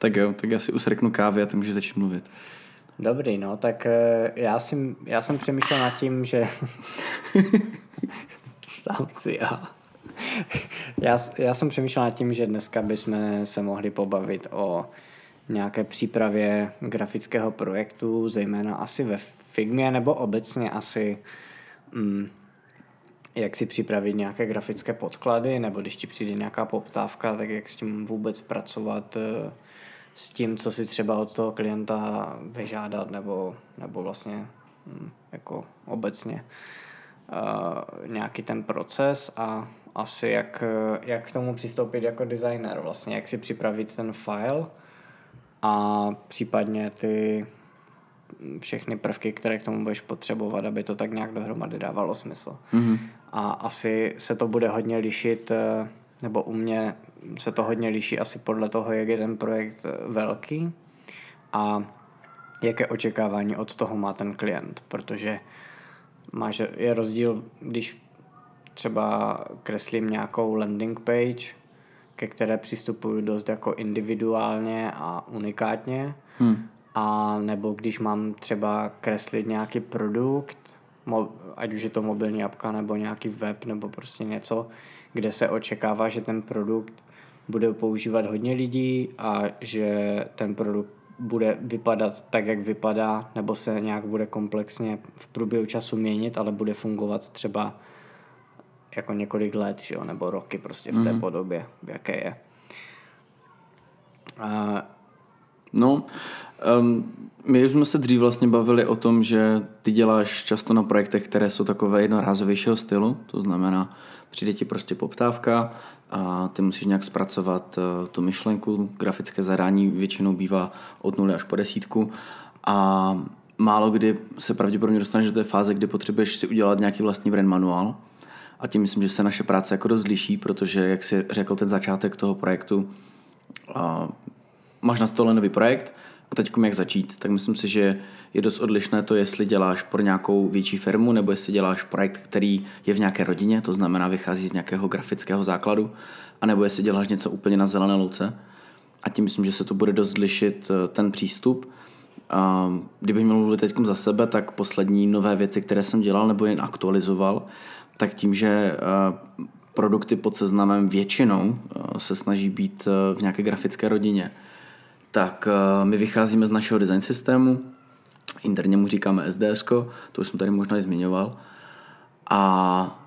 Tak jo, tak já si usreknu kávy a ty můžeš začít mluvit. Dobrý, no, tak eh, já, si, já jsem přemýšlel nad tím, že... Sám si já. já. Já jsem přemýšlel nad tím, že dneska bychom se mohli pobavit o nějaké přípravě grafického projektu, zejména asi ve Figmě, nebo obecně asi mm, jak si připravit nějaké grafické podklady, nebo když ti přijde nějaká poptávka, tak jak s tím vůbec pracovat, eh, s tím, co si třeba od toho klienta vyžádat, nebo, nebo vlastně mm, jako obecně uh, nějaký ten proces a asi jak, jak k tomu přistoupit jako designer, vlastně jak si připravit ten file a případně ty všechny prvky, které k tomu budeš potřebovat, aby to tak nějak dohromady dávalo smysl. Mm-hmm. A asi se to bude hodně lišit, eh, nebo u mě se to hodně liší asi podle toho, jak je ten projekt velký a jaké očekávání od toho má ten klient, protože máš, je rozdíl, když třeba kreslím nějakou landing page, ke které přistupuju dost jako individuálně a unikátně, hmm. a nebo když mám třeba kreslit nějaký produkt, ať už je to mobilní apka nebo nějaký web nebo prostě něco, kde se očekává, že ten produkt bude používat hodně lidí a že ten produkt bude vypadat tak, jak vypadá, nebo se nějak bude komplexně v průběhu času měnit, ale bude fungovat třeba jako několik let, že jo, nebo roky prostě v té mm. podobě, v jaké je. A... No, um, my už jsme se dřív vlastně bavili o tom, že ty děláš často na projektech, které jsou takové jednorázovějšího stylu, to znamená, přijde ti prostě poptávka a ty musíš nějak zpracovat uh, tu myšlenku, grafické zadání většinou bývá od nuly až po desítku. A málo kdy se pravděpodobně dostaneš do té fáze, kdy potřebuješ si udělat nějaký vlastní brand manuál, a tím myslím, že se naše práce jako dost liší, protože, jak si řekl ten začátek toho projektu, a máš na stole nový projekt a teď jak začít, tak myslím si, že je dost odlišné to, jestli děláš pro nějakou větší firmu nebo jestli děláš projekt, který je v nějaké rodině, to znamená vychází z nějakého grafického základu, anebo jestli děláš něco úplně na zelené louce. A tím myslím, že se to bude dost lišit eh, ten přístup. A kdybych měl mluvit teď za sebe, tak poslední nové věci, které jsem dělal nebo jen aktualizoval, tak tím, že eh, produkty pod seznamem většinou eh, se snaží být v nějaké grafické rodině, tak my vycházíme z našeho design systému, interně mu říkáme SDS, to už jsem tady možná i zmiňoval. A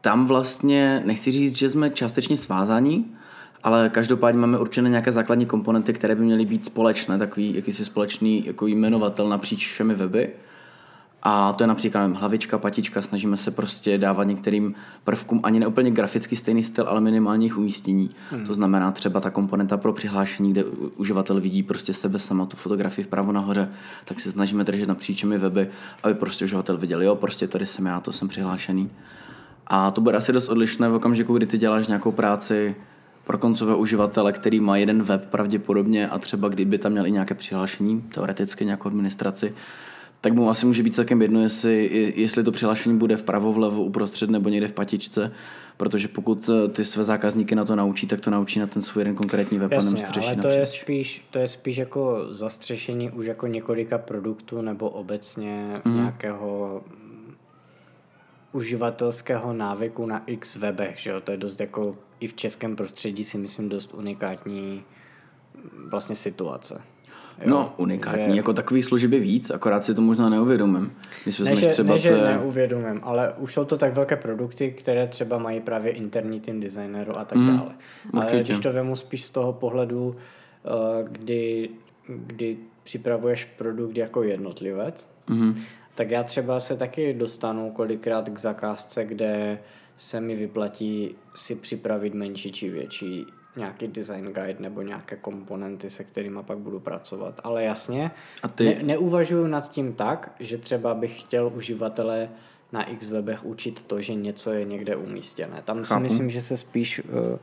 tam vlastně, nechci říct, že jsme částečně svázaní, ale každopádně máme určené nějaké základní komponenty, které by měly být společné, takový jakýsi společný jako jmenovatel napříč všemi weby. A to je například nevím, hlavička, patička, snažíme se prostě dávat některým prvkům ani neúplně graficky stejný styl, ale minimálně jejich umístění. Hmm. To znamená třeba ta komponenta pro přihlášení, kde uživatel vidí prostě sebe sama, tu fotografii vpravo nahoře, tak se snažíme držet napříč weby, aby prostě uživatel viděl, jo, prostě tady jsem já, to jsem přihlášený. A to bude asi dost odlišné v okamžiku, kdy ty děláš nějakou práci pro koncového uživatele, který má jeden web pravděpodobně a třeba kdyby tam měl i nějaké přihlášení, teoreticky nějakou administraci, tak mu asi může být celkem jedno, jestli, jestli to přihlášení bude vpravo, vlevo, uprostřed nebo někde v patičce, protože pokud eh, ty své zákazníky na to naučí, tak to naučí na ten svůj jeden konkrétní web Jasně, a ale to je, spíš, to je spíš jako zastřešení už jako několika produktů nebo obecně mm. nějakého uživatelského návyku na x webech, že jo? to je dost jako i v českém prostředí si myslím dost unikátní mm, vlastně situace. Jo, no, unikátní, že... jako takový služby víc, akorát si to možná neuvědomím. Když ne, že, třeba ne, že neuvědomím, ale už jsou to tak velké produkty, které třeba mají právě interní tým designeru a tak mm, dále. Určitě. Ale když to vemu spíš z toho pohledu, eh, kdy, kdy připravuješ produkt jako jednotlivec, mm. tak já třeba se taky dostanu kolikrát k zakázce, kde se mi vyplatí si připravit menší či větší nějaký design guide nebo nějaké komponenty, se kterými pak budu pracovat. Ale jasně, A ty... ne, neuvažuji nad tím tak, že třeba bych chtěl uživatele na X webech učit to, že něco je někde umístěné. Tam Chápu. si myslím, že se spíš uh,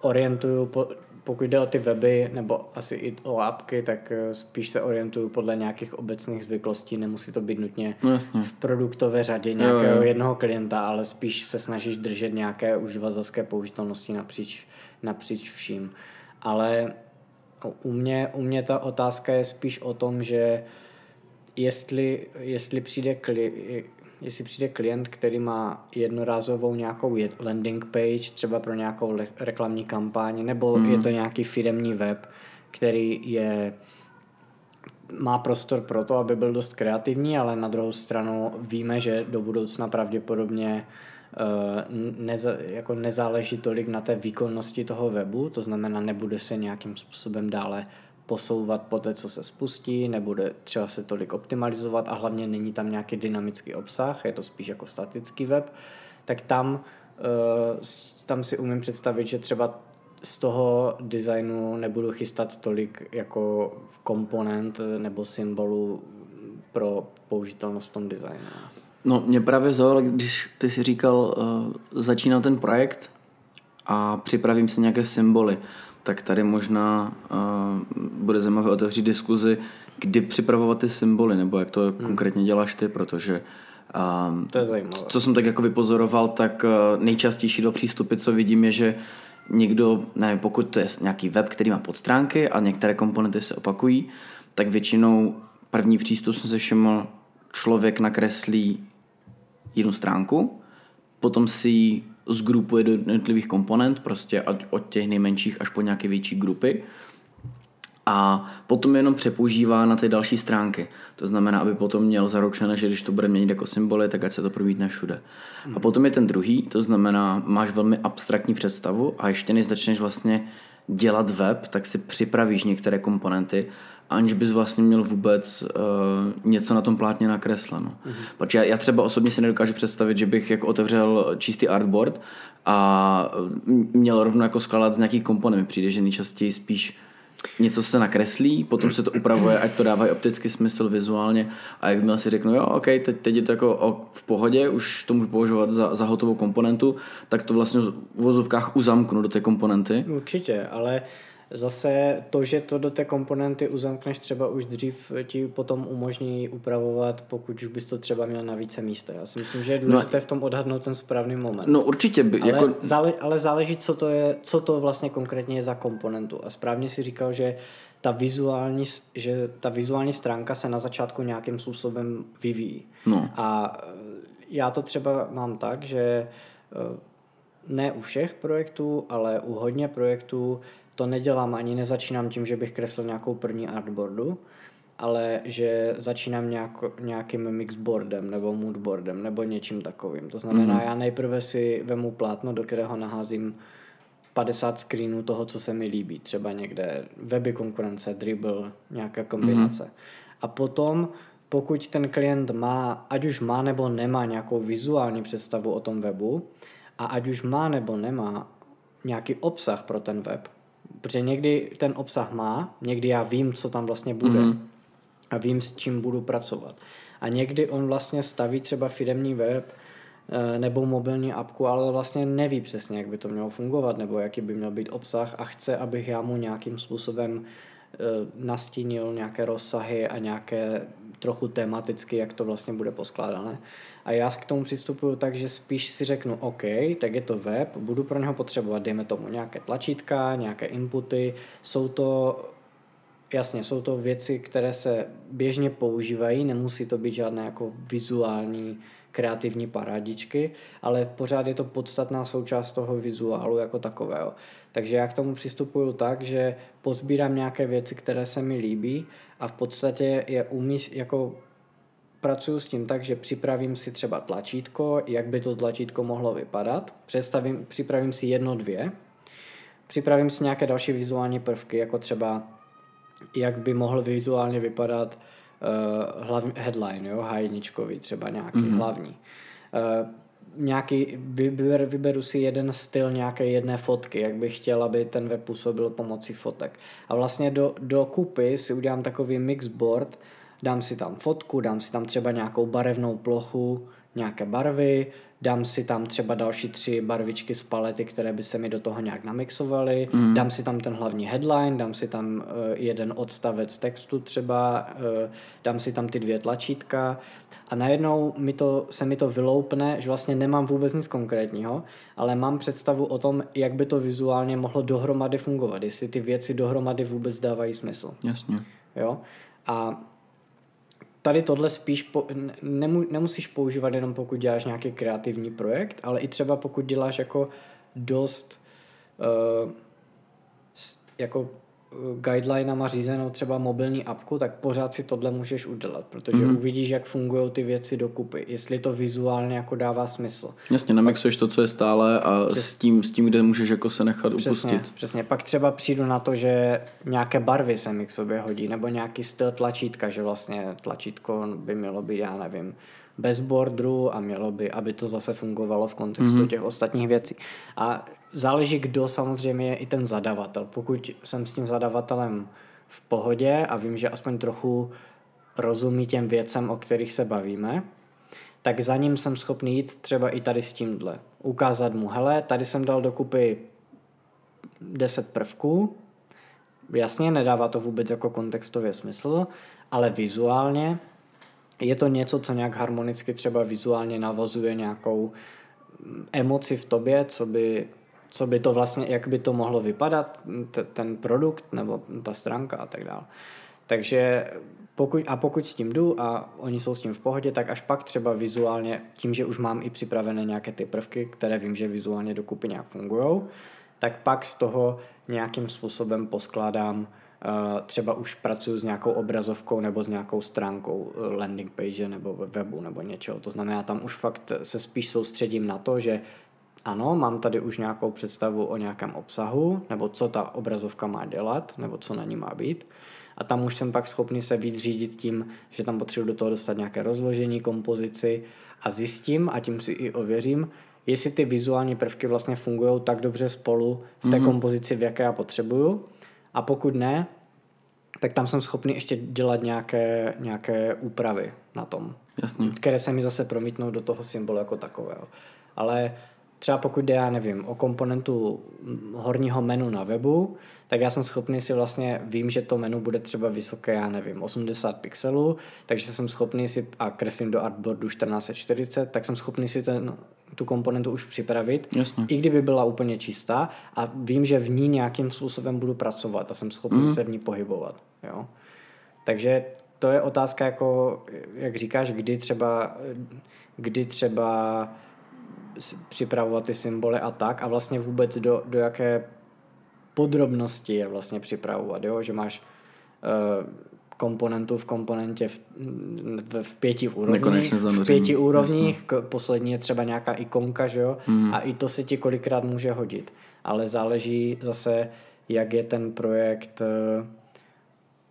orientuju po, pokud jde o ty weby, nebo asi i o apky, tak eh, spíš se orientuju podle nějakých obecných zvyklostí. Nemusí to být nutně no, v produktové řadě nějakého jo, jo. jednoho klienta, ale spíš se snažíš držet nějaké uživatelské použitelnosti napříč, napříč vším. Ale u mě, u mě ta otázka je spíš o tom, že jestli, jestli přijde kli, jestli přijde klient, který má jednorázovou nějakou landing page, třeba pro nějakou reklamní kampaň, nebo mm. je to nějaký firemní web, který je má prostor pro to, aby byl dost kreativní, ale na druhou stranu víme, že do budoucna pravděpodobně uh, neza, jako nezáleží tolik na té výkonnosti toho webu, to znamená, nebude se nějakým způsobem dále posouvat po té, co se spustí, nebude třeba se tolik optimalizovat a hlavně není tam nějaký dynamický obsah, je to spíš jako statický web, tak tam, uh, tam si umím představit, že třeba z toho designu nebudu chystat tolik jako komponent nebo symbolu pro použitelnost v tom designu. No, mě právě zaujalo, když ty si říkal, uh, začínám ten projekt a připravím si nějaké symboly, tak tady možná uh, bude zajímavé otevřít diskuzi, kdy připravovat ty symboly, nebo jak to hmm. konkrétně děláš ty, protože uh, to je zajímavé. Co jsem tak jako vypozoroval, tak uh, nejčastější do přístupy, co vidím, je, že někdo, nevím, pokud to je nějaký web, který má podstránky a některé komponenty se opakují, tak většinou první přístup jsem se všiml, člověk nakreslí jednu stránku, potom si ji zgrupuje do jednotlivých komponent, prostě od těch nejmenších až po nějaké větší grupy a potom jenom přepoužívá na ty další stránky. To znamená, aby potom měl zaručené, že když to bude měnit jako symboly, tak ať se to promítne všude. A potom je ten druhý, to znamená, máš velmi abstraktní představu a ještě než začneš vlastně dělat web, tak si připravíš některé komponenty, aniž bys vlastně měl vůbec uh, něco na tom plátně nakresleno. Mm-hmm. Protože já, já třeba osobně si nedokážu představit, že bych jako otevřel čistý artboard a měl rovno jako skládat z nějakých komponent. Přijde, že nejčastěji spíš něco se nakreslí, potom se to upravuje, ať to dává optický smysl vizuálně a jakmile si řeknu, jo, OK, teď, teď je to jako o, v pohodě, už to můžu považovat za, za hotovou komponentu, tak to vlastně v vozovkách uzamknu do té komponenty. Určitě, ale Zase to, že to do té komponenty uzamkneš třeba už dřív, ti potom umožní upravovat, pokud už bys to třeba měl na více místa. Já si myslím, že je no důležité no, v tom odhadnout ten správný moment. No určitě. By, ale, jako... zále, ale záleží, co to, je, co to vlastně konkrétně je za komponentu. A správně si říkal, že ta vizuální, že ta vizuální stránka se na začátku nějakým způsobem vyvíjí. No. A e, já to třeba mám tak, že e, ne u všech projektů, ale u hodně projektů to nedělám ani nezačínám tím, že bych kreslil nějakou první artboardu, ale že začínám nějak, nějakým mixboardem nebo moodboardem nebo něčím takovým. To znamená, mm-hmm. já nejprve si vemu plátno, do kterého naházím 50 screenů toho, co se mi líbí. Třeba někde weby konkurence, dribble, nějaká kombinace. Mm-hmm. A potom, pokud ten klient má, ať už má nebo nemá nějakou vizuální představu o tom webu, a ať už má nebo nemá nějaký obsah pro ten web, Protože někdy ten obsah má, někdy já vím, co tam vlastně bude mm. a vím, s čím budu pracovat. A někdy on vlastně staví třeba firemní web eh, nebo mobilní apku, ale vlastně neví přesně, jak by to mělo fungovat nebo jaký by měl být obsah a chce, abych já mu nějakým způsobem eh, nastínil nějaké rozsahy a nějaké trochu tematicky, jak to vlastně bude poskládané. A já k tomu přistupuju tak, že spíš si řeknu, OK, tak je to web, budu pro něho potřebovat, dejme tomu, nějaké tlačítka, nějaké inputy, jsou to Jasně, jsou to věci, které se běžně používají, nemusí to být žádné jako vizuální kreativní parádičky, ale pořád je to podstatná součást toho vizuálu jako takového. Takže já k tomu přistupuju tak, že pozbírám nějaké věci, které se mi líbí a v podstatě je umíst, jako pracuji s tím tak, že připravím si třeba tlačítko, jak by to tlačítko mohlo vypadat, představím, připravím si jedno, dvě, připravím si nějaké další vizuální prvky, jako třeba jak by mohl vizuálně vypadat uh, hlavní, headline, jo, hajničkový třeba nějaký mm-hmm. hlavní. Uh, nějaký, vyber, vyberu si jeden styl nějaké jedné fotky, jak bych chtěl, aby ten web působil pomocí fotek. A vlastně do, do kupy si udělám takový mixboard, dám si tam fotku, dám si tam třeba nějakou barevnou plochu, nějaké barvy, dám si tam třeba další tři barvičky z palety, které by se mi do toho nějak namixovaly, mm. dám si tam ten hlavní headline, dám si tam uh, jeden odstavec textu třeba, uh, dám si tam ty dvě tlačítka a najednou mi to, se mi to vyloupne, že vlastně nemám vůbec nic konkrétního, ale mám představu o tom, jak by to vizuálně mohlo dohromady fungovat, jestli ty věci dohromady vůbec dávají smysl. Jasně. Jo? A tady tohle spíš po, nemu, nemusíš používat jenom pokud děláš nějaký kreativní projekt, ale i třeba pokud děláš jako dost uh, jako guidelinama řízenou třeba mobilní apku, tak pořád si tohle můžeš udělat, protože mm-hmm. uvidíš, jak fungují ty věci dokupy, jestli to vizuálně jako dává smysl. Jasně, namixuješ to, co je stále a Přes... s, tím, s tím, kde můžeš jako se nechat přesně, upustit. Přesně, pak třeba přijdu na to, že nějaké barvy se mi k sobě hodí, nebo nějaký styl tlačítka, že vlastně tlačítko by mělo být, já nevím, bez borderu a mělo by, aby to zase fungovalo v kontextu mm-hmm. těch ostatních věcí. A záleží, kdo samozřejmě je i ten zadavatel. Pokud jsem s tím zadavatelem v pohodě a vím, že aspoň trochu rozumí těm věcem, o kterých se bavíme, tak za ním jsem schopný jít třeba i tady s tímhle. Ukázat mu, hele, tady jsem dal dokupy 10 prvků, jasně, nedává to vůbec jako kontextově smysl, ale vizuálně je to něco, co nějak harmonicky třeba vizuálně navazuje nějakou emoci v tobě, co by co by to vlastně, jak by to mohlo vypadat, t- ten produkt nebo ta stránka a tak dále. Takže pokud, a pokud s tím jdu a oni jsou s tím v pohodě, tak až pak třeba vizuálně, tím, že už mám i připravené nějaké ty prvky, které vím, že vizuálně dokupy nějak fungují, tak pak z toho nějakým způsobem poskládám uh, třeba už pracuji s nějakou obrazovkou nebo s nějakou stránkou uh, landing page nebo webu nebo něčeho. To znamená, tam už fakt se spíš soustředím na to, že ano, mám tady už nějakou představu o nějakém obsahu, nebo co ta obrazovka má dělat, nebo co na ní má být. A tam už jsem pak schopný se víc řídit tím, že tam potřebuji do toho dostat nějaké rozložení, kompozici a zjistím a tím si i ověřím, jestli ty vizuální prvky vlastně fungují tak dobře spolu v té mm-hmm. kompozici, v jaké já potřebuju. A pokud ne, tak tam jsem schopný ještě dělat nějaké, nějaké úpravy na tom. Jasně. Které se mi zase promítnou do toho symbolu jako takového. Ale třeba pokud jde, já nevím, o komponentu horního menu na webu, tak já jsem schopný si vlastně, vím, že to menu bude třeba vysoké, já nevím, 80 pixelů, takže jsem schopný si, a kreslím do artboardu 1440, tak jsem schopný si ten, tu komponentu už připravit, Jasně. i kdyby byla úplně čistá a vím, že v ní nějakým způsobem budu pracovat a jsem schopný mm. se v ní pohybovat. Jo? Takže to je otázka, jako, jak říkáš, kdy třeba, kdy třeba připravovat ty symboly a tak a vlastně vůbec do, do jaké podrobnosti je vlastně připravovat, jo? že máš uh, komponentu v komponentě v, v, v pěti úrovních, v pěti úrovních, k, poslední je třeba nějaká ikonka, že jo? Mm. a i to se ti kolikrát může hodit, ale záleží zase, jak je ten projekt uh,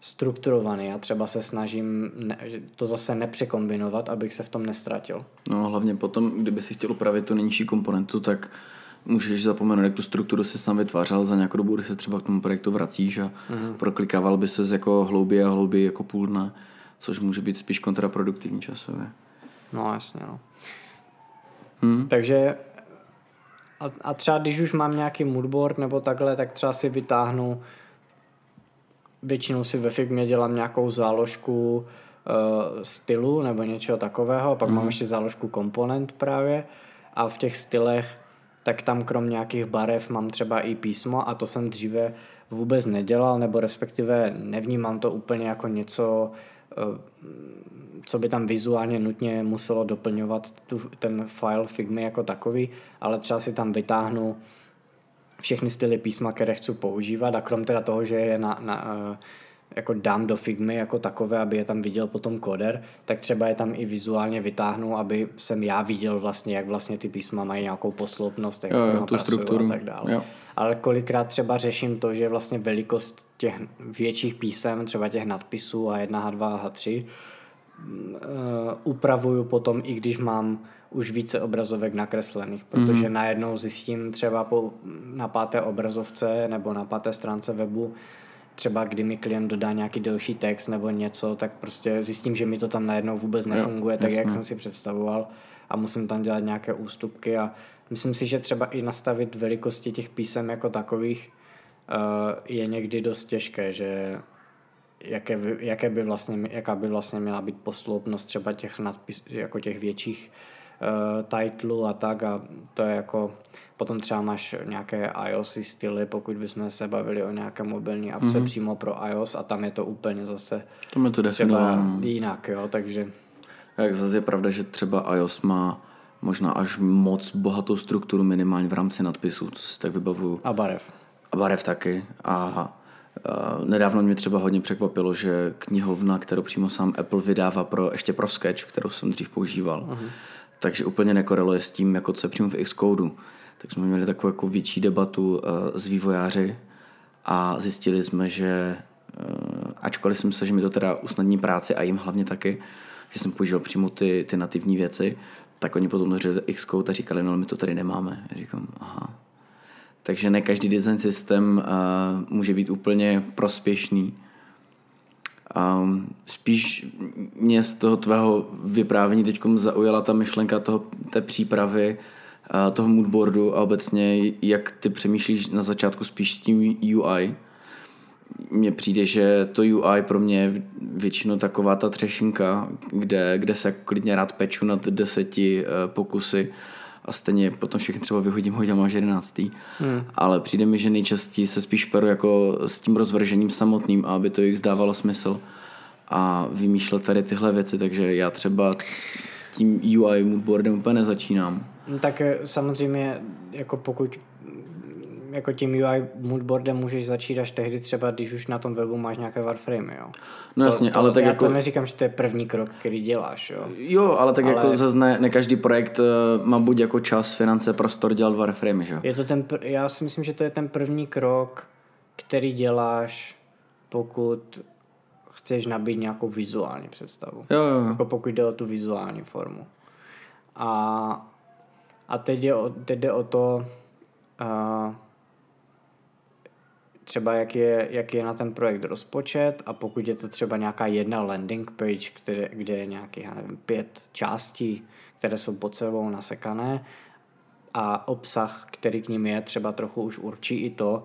strukturovaný. Já třeba se snažím ne, to zase nepřekombinovat, abych se v tom nestratil. No hlavně potom, kdyby si chtěl upravit tu nejnižší komponentu, tak můžeš zapomenout, jak tu strukturu si sám vytvářel za nějakou dobu, kdy se třeba k tomu projektu vracíš a mm-hmm. proklikával by se jako hlouběji a hlouběji jako půl dne, což může být spíš kontraproduktivní časově. No jasně, no. Hmm. Takže a, a třeba když už mám nějaký moodboard nebo takhle, tak třeba si vytáhnu většinou si ve Figmě dělám nějakou záložku uh, stylu nebo něčeho takového, pak mm. mám mhm. ještě záložku komponent právě a v těch stylech tak tam krom nějakých barev mám třeba i písmo a to jsem dříve vůbec nedělal, nebo respektive nevnímám to úplně jako něco, uh, co by tam vizuálně nutně muselo doplňovat tu, ten file Figmy jako takový, ale třeba si tam vytáhnu všechny styly písma, které chci používat a krom teda toho, že je na, na uh, jako dám do Figmy jako takové, aby je tam viděl potom koder, tak třeba je tam i vizuálně vytáhnu, aby jsem já viděl vlastně, jak vlastně ty písma mají nějakou posloupnost, jak jo, se jo, tu strukturu. a tak dále. Jo. Ale kolikrát třeba řeším to, že vlastně velikost těch větších písem, třeba těch nadpisů A1, H2, H3, uh, upravuju potom, i když mám už více obrazovek nakreslených, protože mm-hmm. najednou zjistím třeba po, na páté obrazovce nebo na páté stránce webu, třeba kdy mi klient dodá nějaký delší text nebo něco, tak prostě zjistím, že mi to tam najednou vůbec nefunguje, jo, tak jak jsem si představoval a musím tam dělat nějaké ústupky a myslím si, že třeba i nastavit velikosti těch písem jako takových uh, je někdy dost těžké, že jaké, by, jaké by vlastně, jaká by vlastně měla být posloupnost třeba těch nadpis, jako těch větších uh, titulů a tak a to je jako potom třeba máš nějaké iOS styly, pokud bychom se bavili o nějaké mobilní apce mm-hmm. přímo pro iOS a tam je to úplně zase tam je to třeba jinak, jo, takže jak zase je pravda, že třeba iOS má možná až moc bohatou strukturu minimálně v rámci nadpisů, co si tak vybavuju. A barev. A barev taky. A Uh, nedávno mě třeba hodně překvapilo, že knihovna, kterou přímo sám Apple vydává pro, ještě pro Sketch, kterou jsem dřív používal, uh-huh. Takže úplně nekoreluje s tím, jako co je přímo v Xcode. Tak jsme měli takovou jako větší debatu uh, s vývojáři a zjistili jsme, že uh, ačkoliv jsem se, že mi to teda usnadní práci a jim hlavně taky, že jsem používal přímo ty, ty nativní věci, tak oni potom otevřeli Xcode a říkali, no my to tady nemáme. Já říkám, aha. Takže ne každý design systém uh, může být úplně prospěšný. Um, spíš mě z toho tvého vyprávění teď zaujala ta myšlenka toho, té přípravy uh, toho moodboardu a obecně jak ty přemýšlíš na začátku spíš s tím UI, mně přijde, že to UI pro mě je většinou taková ta třešinka, kde, kde se klidně rád peču nad deseti uh, pokusy a stejně potom všechny třeba vyhodím, hodím až jedenáctý. Hmm. Ale přijde mi, že nejčastěji se spíš peru jako s tím rozvržením samotným, aby to jich zdávalo smysl a vymýšlet tady tyhle věci, takže já třeba tím UI moodboardem úplně nezačínám. Tak samozřejmě, jako pokud jako tím UI moodboardem můžeš začít až tehdy třeba, když už na tom webu máš nějaké warframe, jo. No jasně, to, ale tak já jako... to neříkám, že to je první krok, který děláš, jo. Jo, ale tak ale... jako zase ne, ne každý projekt uh, má buď jako čas, finance, prostor dělat warframe, že jo. Je to ten, já si myslím, že to je ten první krok, který děláš, pokud chceš nabít nějakou vizuální představu. Jo, jo. Jako pokud jde o tu vizuální formu. A, a teď, je o, teď jde o to, uh, třeba jak je, jak je na ten projekt rozpočet a pokud je to třeba nějaká jedna landing page, kde, kde je nějaký, já nevím, pět částí, které jsou pod sebou nasekané a obsah, který k ním je, třeba trochu už určí i to,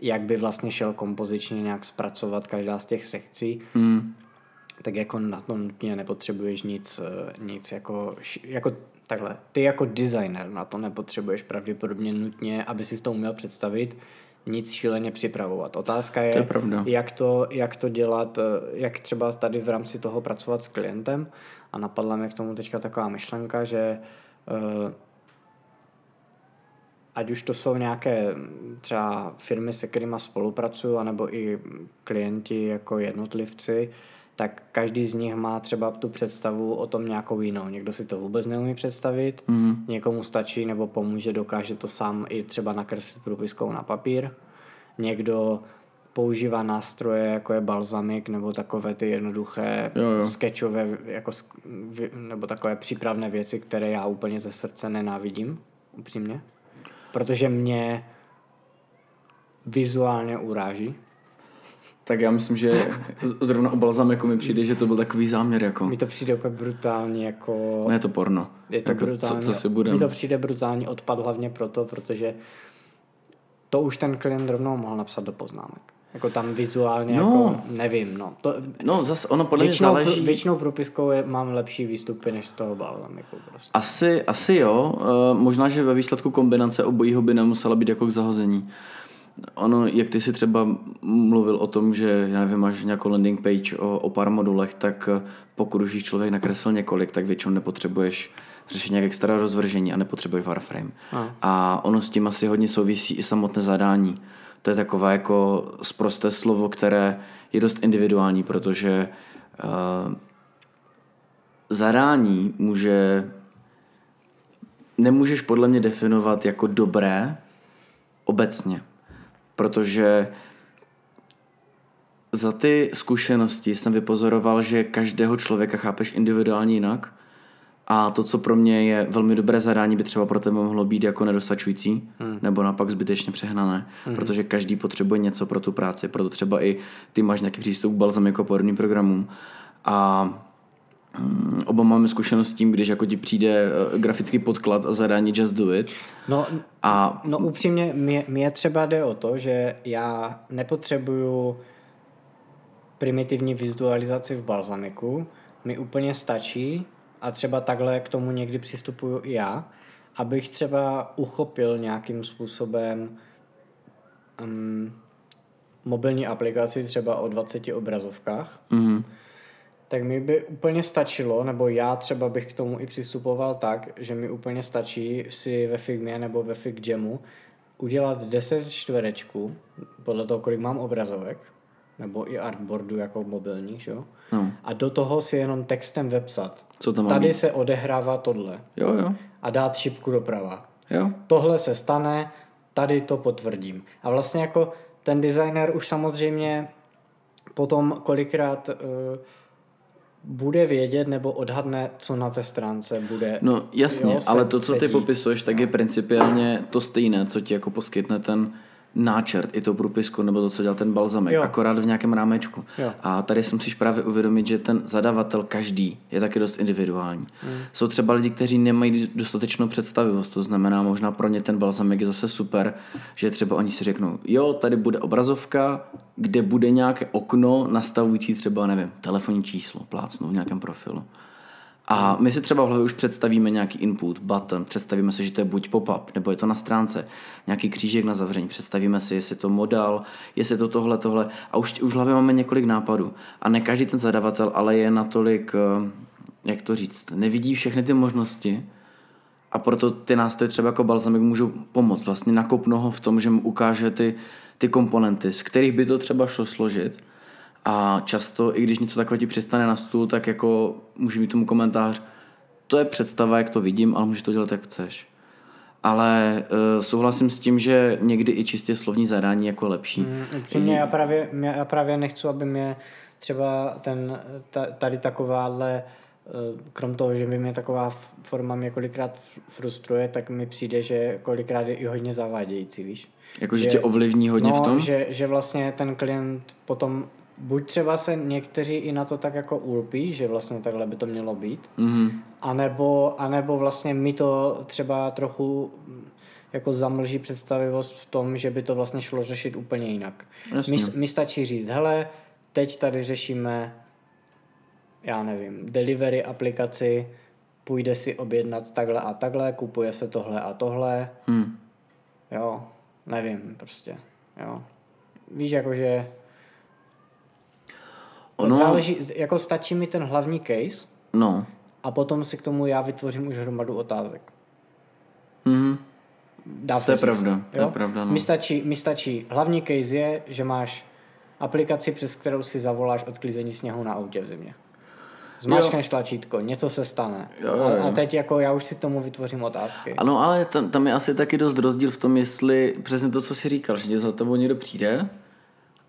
jak by vlastně šel kompozičně nějak zpracovat každá z těch sekcí, hmm. tak jako na to nutně nepotřebuješ nic, nic jako, jako takhle. Ty jako designer na to nepotřebuješ pravděpodobně nutně, aby si to uměl představit, nic šíleně připravovat. Otázka je, to je pravda. Jak, to, jak to dělat, eh, jak třeba tady v rámci toho pracovat s klientem a napadla mi k tomu teďka taková myšlenka, že uh, ať už to jsou nějaké třeba firmy, se kterými spolupracuju, anebo i klienti jako jednotlivci, tak každý z nich má třeba tu představu o tom nějakou jinou. Někdo si to vůbec neumí představit, mm. někomu stačí nebo pomůže, dokáže to sám i třeba nakreslit průpiskou na papír. Někdo používá nástroje, jako je balzamik, nebo takové ty jednoduché jo, jo. sketchové, jako, nebo takové přípravné věci, které já úplně ze srdce nenávidím, upřímně. Protože mě vizuálně uráží. Tak já myslím, že zrovna o balzameku mi přijde, že to byl takový záměr. Jako. Mi to přijde úplně brutálně jako... No je to porno. Je to jako, brutálně, co, co si budem. Mi to přijde brutální odpad hlavně proto, protože to už ten klient rovnou mohl napsat do poznámek. Jako tam vizuálně, no, jako nevím, no. To, no zase ono podle většinou, mě záleží... Většinou průpiskou je, mám lepší výstupy než z toho balzamiku prostě. Asi, asi jo. Uh, možná, že ve výsledku kombinace obojího by nemusela být jako k zahození. Ono, jak ty si třeba mluvil o tom, že já nevím, máš nějakou landing page o, o pár modulech, tak eh, pokud už jich člověk nakreslil několik, tak většinou nepotřebuješ řešit nějak extra rozvržení a nepotřebuješ Warframe. A. a ono s tím asi hodně souvisí i samotné zadání. To je takové jako zprosté slovo, které je dost individuální, protože uh, zadání může nemůžeš podle mě definovat jako dobré obecně protože za ty zkušenosti jsem vypozoroval, že každého člověka chápeš individuálně jinak a to, co pro mě je velmi dobré zadání, by třeba pro tebe mohlo být jako nedostačující hmm. nebo naopak zbytečně přehnané, hmm. protože každý potřebuje něco pro tu práci, proto třeba i ty máš nějaký přístup k balzam jako podobným programům a oba máme zkušenost s tím, když jako ti přijde eh, grafický podklad a zadání Just Do It. No, a... no upřímně, mě, mě třeba jde o to, že já nepotřebuju primitivní vizualizaci v Balsamiku, mi úplně stačí a třeba takhle k tomu někdy přistupuju i já, abych třeba uchopil nějakým způsobem um, mobilní aplikaci třeba o 20 obrazovkách, mm-hmm. Tak mi by úplně stačilo, nebo já třeba bych k tomu i přistupoval tak, že mi úplně stačí si ve Figmě nebo ve FigJamu udělat 10 čtverečků, podle toho, kolik mám obrazovek, nebo i artboardu jako mobilní, jo? No. A do toho si jenom textem vepsat. Co tam Tady být? se odehrává tohle. Jo, jo. A dát šipku doprava. Jo. Tohle se stane, tady to potvrdím. A vlastně jako ten designer už samozřejmě potom kolikrát uh, bude vědět nebo odhadne, co na té stránce bude. No jasně, jo, ale to, co ty popisuješ, tak je principiálně to stejné, co ti jako poskytne ten náčrt i to průpisku nebo to, co dělal ten balzamek, jo. akorát v nějakém rámečku. Jo. A tady si musíš právě uvědomit, že ten zadavatel každý je taky dost individuální. Mm. Jsou třeba lidi, kteří nemají dostatečnou představivost, to znamená možná pro ně ten balzamek je zase super, že třeba oni si řeknou, jo, tady bude obrazovka, kde bude nějaké okno nastavující třeba, nevím, telefonní číslo, plácnu v nějakém profilu. A my si třeba v hlavě už představíme nějaký input, button, představíme si, že to je buď pop-up, nebo je to na stránce, nějaký křížek na zavření, představíme si, jestli to modal, jestli to tohle, tohle. A už, už v hlavě máme několik nápadů. A ne každý ten zadavatel ale je natolik, eh, jak to říct, nevidí všechny ty možnosti, a proto ty nástroje třeba jako balzamik můžou pomoct, vlastně nakopnout ho v tom, že mu ukáže ty, ty komponenty, z kterých by to třeba šlo složit a často, i když něco takového ti přistane na stůl, tak jako může mít tomu komentář, to je představa, jak to vidím, ale můžeš to dělat, jak chceš. Ale uh, souhlasím s tím, že někdy i čistě slovní zadání jako lepší. Mm, upřímně, já právě, já právě nechci, aby mě třeba ten, ta, tady takováhle eh, krom toho, že by mě taková forma mě kolikrát frustruje, tak mi přijde, že kolikrát je i hodně zavádějící, víš. Jako, že, že tě ovlivní hodně no, v tom? Že, že vlastně ten klient potom buď třeba se někteří i na to tak jako ulpí, že vlastně takhle by to mělo být, mm-hmm. anebo, anebo vlastně mi to třeba trochu mm, jako zamlží představivost v tom, že by to vlastně šlo řešit úplně jinak. Mi, mi stačí říct, hele, teď tady řešíme, já nevím, delivery aplikaci, půjde si objednat takhle a takhle, kupuje se tohle a tohle, hmm. jo, nevím prostě, jo. Víš, jakože Ono... Záleží, jako stačí mi ten hlavní case no. a potom si k tomu já vytvořím už hromadu otázek. Mhm. Dá se to je říct, pravda, jo? to je pravda. No. Mi, stačí, mi stačí, hlavní case je, že máš aplikaci, přes kterou si zavoláš odklízení sněhu na autě v zimě. Zmáčkneš tlačítko, něco se stane. Jo, jo, jo. A, a teď jako já už si k tomu vytvořím otázky. Ano, ale tam, tam je asi taky dost rozdíl v tom, jestli přesně to, co jsi říkal, že za tebou někdo přijde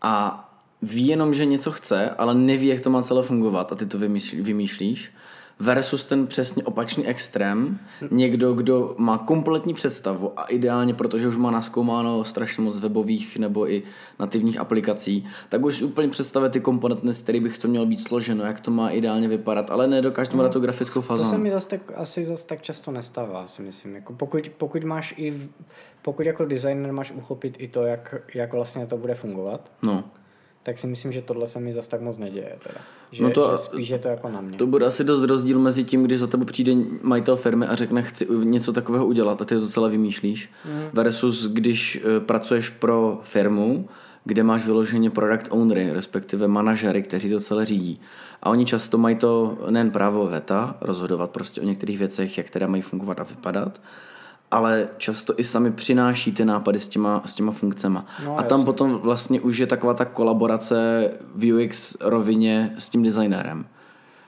a ví jenom, že něco chce, ale neví, jak to má celé fungovat a ty to vymýšlí, vymýšlíš. Versus ten přesně opačný extrém, někdo, kdo má kompletní představu a ideálně, protože už má naskoumáno strašně moc webových nebo i nativních aplikací, tak už úplně představuje ty komponenty, z kterých bych to mělo být složeno, jak to má ideálně vypadat, ale nedokáže to no, tu grafickou fázi. To se mi zase tak, asi zase tak často nestává, si myslím. Jako pokud, pokud máš i, pokud jako designer máš uchopit i to, jak, jak vlastně to bude fungovat, no tak si myslím, že tohle se mi zase tak moc neděje. Teda. Že, no to, že spíš je to jako na mě. To bude asi dost rozdíl mezi tím, když za tebe přijde majitel firmy a řekne, chci něco takového udělat a ty to celé vymýšlíš, mm. versus když uh, pracuješ pro firmu, kde máš vyloženě product ownery, respektive manažery, kteří to celé řídí. A oni často mají to nejen právo veta, rozhodovat prostě o některých věcech, jak teda mají fungovat a vypadat, ale často i sami přináší ty nápady s těma, s těma funkcema. No, a tam jasně. potom vlastně už je taková ta kolaborace v UX rovině s tím designérem.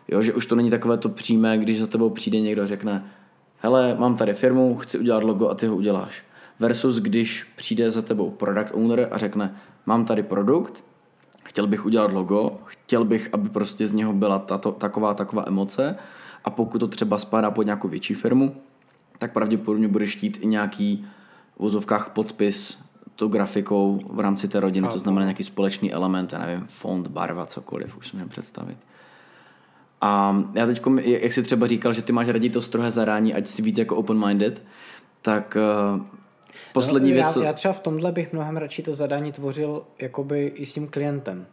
Jo, že už to není takové to přímé, když za tebou přijde někdo a řekne hele, mám tady firmu, chci udělat logo a ty ho uděláš. Versus když přijde za tebou product owner a řekne mám tady produkt, chtěl bych udělat logo, chtěl bych, aby prostě z něho byla tato, taková taková emoce a pokud to třeba spadá pod nějakou větší firmu, tak pravděpodobně budeš chtít i nějaký v vozovkách podpis tou grafikou v rámci té rodiny, to znamená nějaký společný element, já nevím, font, barva, cokoliv, už si můžeme představit. A já teď, jak jsi třeba říkal, že ty máš radit to strohé zadání, ať si víc jako open-minded, tak uh, poslední no, věc... Já, já třeba v tomhle bych mnohem radši to zadání tvořil jakoby i s tím klientem.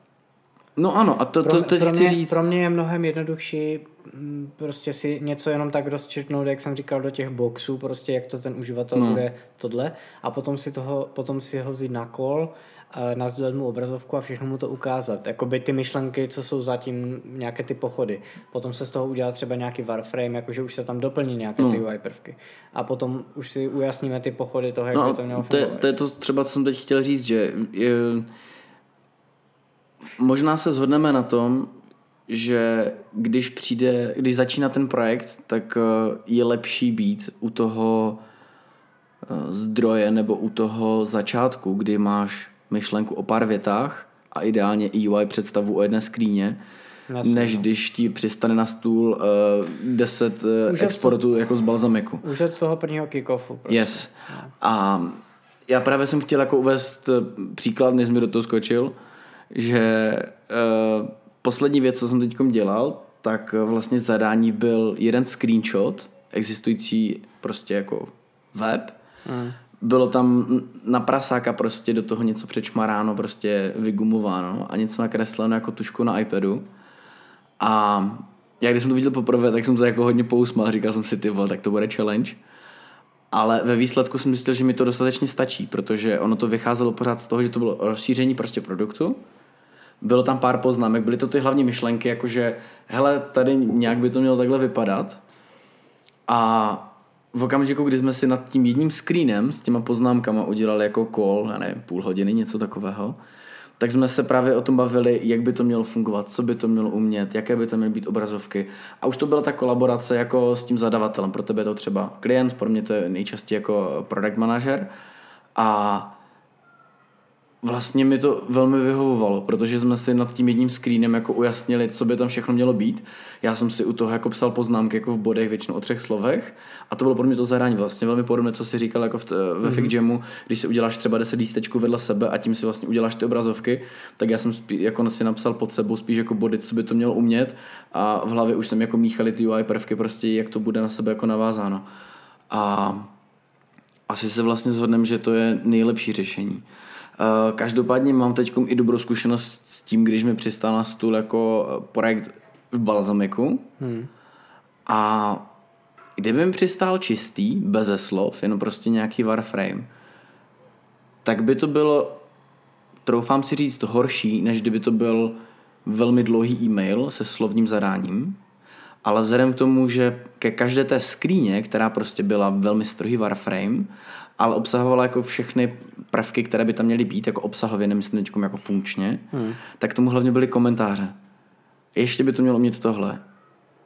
No ano, a to, pro, to teď pro chci mě, říct. Pro mě je mnohem jednodušší mm, prostě si něco jenom tak rozčertnout, jak jsem říkal, do těch boxů, prostě jak to ten uživatel no. bude tohle a potom si, toho, potom si ho vzít na kol, nazdílet mu obrazovku a všechno mu to ukázat. Jakoby ty myšlenky, co jsou zatím nějaké ty pochody. Potom se z toho udělá třeba nějaký warframe, jakože už se tam doplní nějaké no. ty UI prvky. A potom už si ujasníme ty pochody toho, jak no, by to mělo to je, to je to třeba, co jsem teď chtěl říct, že je, možná se shodneme na tom, že když přijde, když začíná ten projekt, tak eh, je lepší být u toho eh, zdroje nebo u toho začátku, kdy máš myšlenku o pár větách a ideálně UI představu o jedné skříně, Jasně, než no. když ti přistane na stůl uh, 10 uh, exportů to, jako z balzamiku. Už od toho prvního kickoffu. Prostě. Yes. No. A já právě jsem chtěl jako uvést příklad, než mi do toho skočil, že uh, poslední věc, co jsem teď dělal, tak vlastně zadání byl jeden screenshot existující prostě jako web. Mm. Bylo tam na prasáka prostě do toho něco přečmaráno, prostě vygumováno a něco nakresleno jako tušku na iPadu. A já když jsem to viděl poprvé, tak jsem se jako hodně pousmal, říkal jsem si, ty vole, tak to bude challenge. Ale ve výsledku jsem zjistil, že mi to dostatečně stačí, protože ono to vycházelo pořád z toho, že to bylo rozšíření prostě produktu, bylo tam pár poznámek, byly to ty hlavní myšlenky, jakože hele, tady nějak by to mělo takhle vypadat. A v okamžiku, kdy jsme si nad tím jedním screenem s těma poznámkama udělali jako call, já nevím, půl hodiny, něco takového, tak jsme se právě o tom bavili, jak by to mělo fungovat, co by to mělo umět, jaké by to měly být obrazovky. A už to byla ta kolaborace jako s tím zadavatelem. Pro tebe je to třeba klient, pro mě to je nejčastěji jako product manager. A vlastně mi to velmi vyhovovalo, protože jsme si nad tím jedním screenem jako ujasnili, co by tam všechno mělo být. Já jsem si u toho jako psal poznámky jako v bodech, většinou o třech slovech a to bylo pro mě to zahrání vlastně velmi podobné, co si říkal jako v ve mm-hmm. Jamu, když si uděláš třeba 10 lístečků vedle sebe a tím si vlastně uděláš ty obrazovky, tak já jsem spí, jako si napsal pod sebou spíš jako body, co by to mělo umět a v hlavě už jsem jako míchali ty UI prvky prostě, jak to bude na sebe jako navázáno. A asi se vlastně shodneme, že to je nejlepší řešení. Eh, každopádně mám teď i dobrou zkušenost s tím, když mi přistál na stůl jako eh, projekt v balzamiku. Hmm. A kdyby mi přistál čistý, bez slov, jenom prostě nějaký warframe, tak by to bylo, troufám si říct, horší, než kdyby to byl velmi dlouhý e-mail se slovním zadáním. Ale vzhledem k tomu, že ke každé té skříně, která prostě byla velmi strohý warframe ale obsahovala jako všechny prvky, které by tam měly být, jako obsahově, nemyslím teď jako funkčně, hmm. tak tomu hlavně byly komentáře. Ještě by to mělo mít tohle.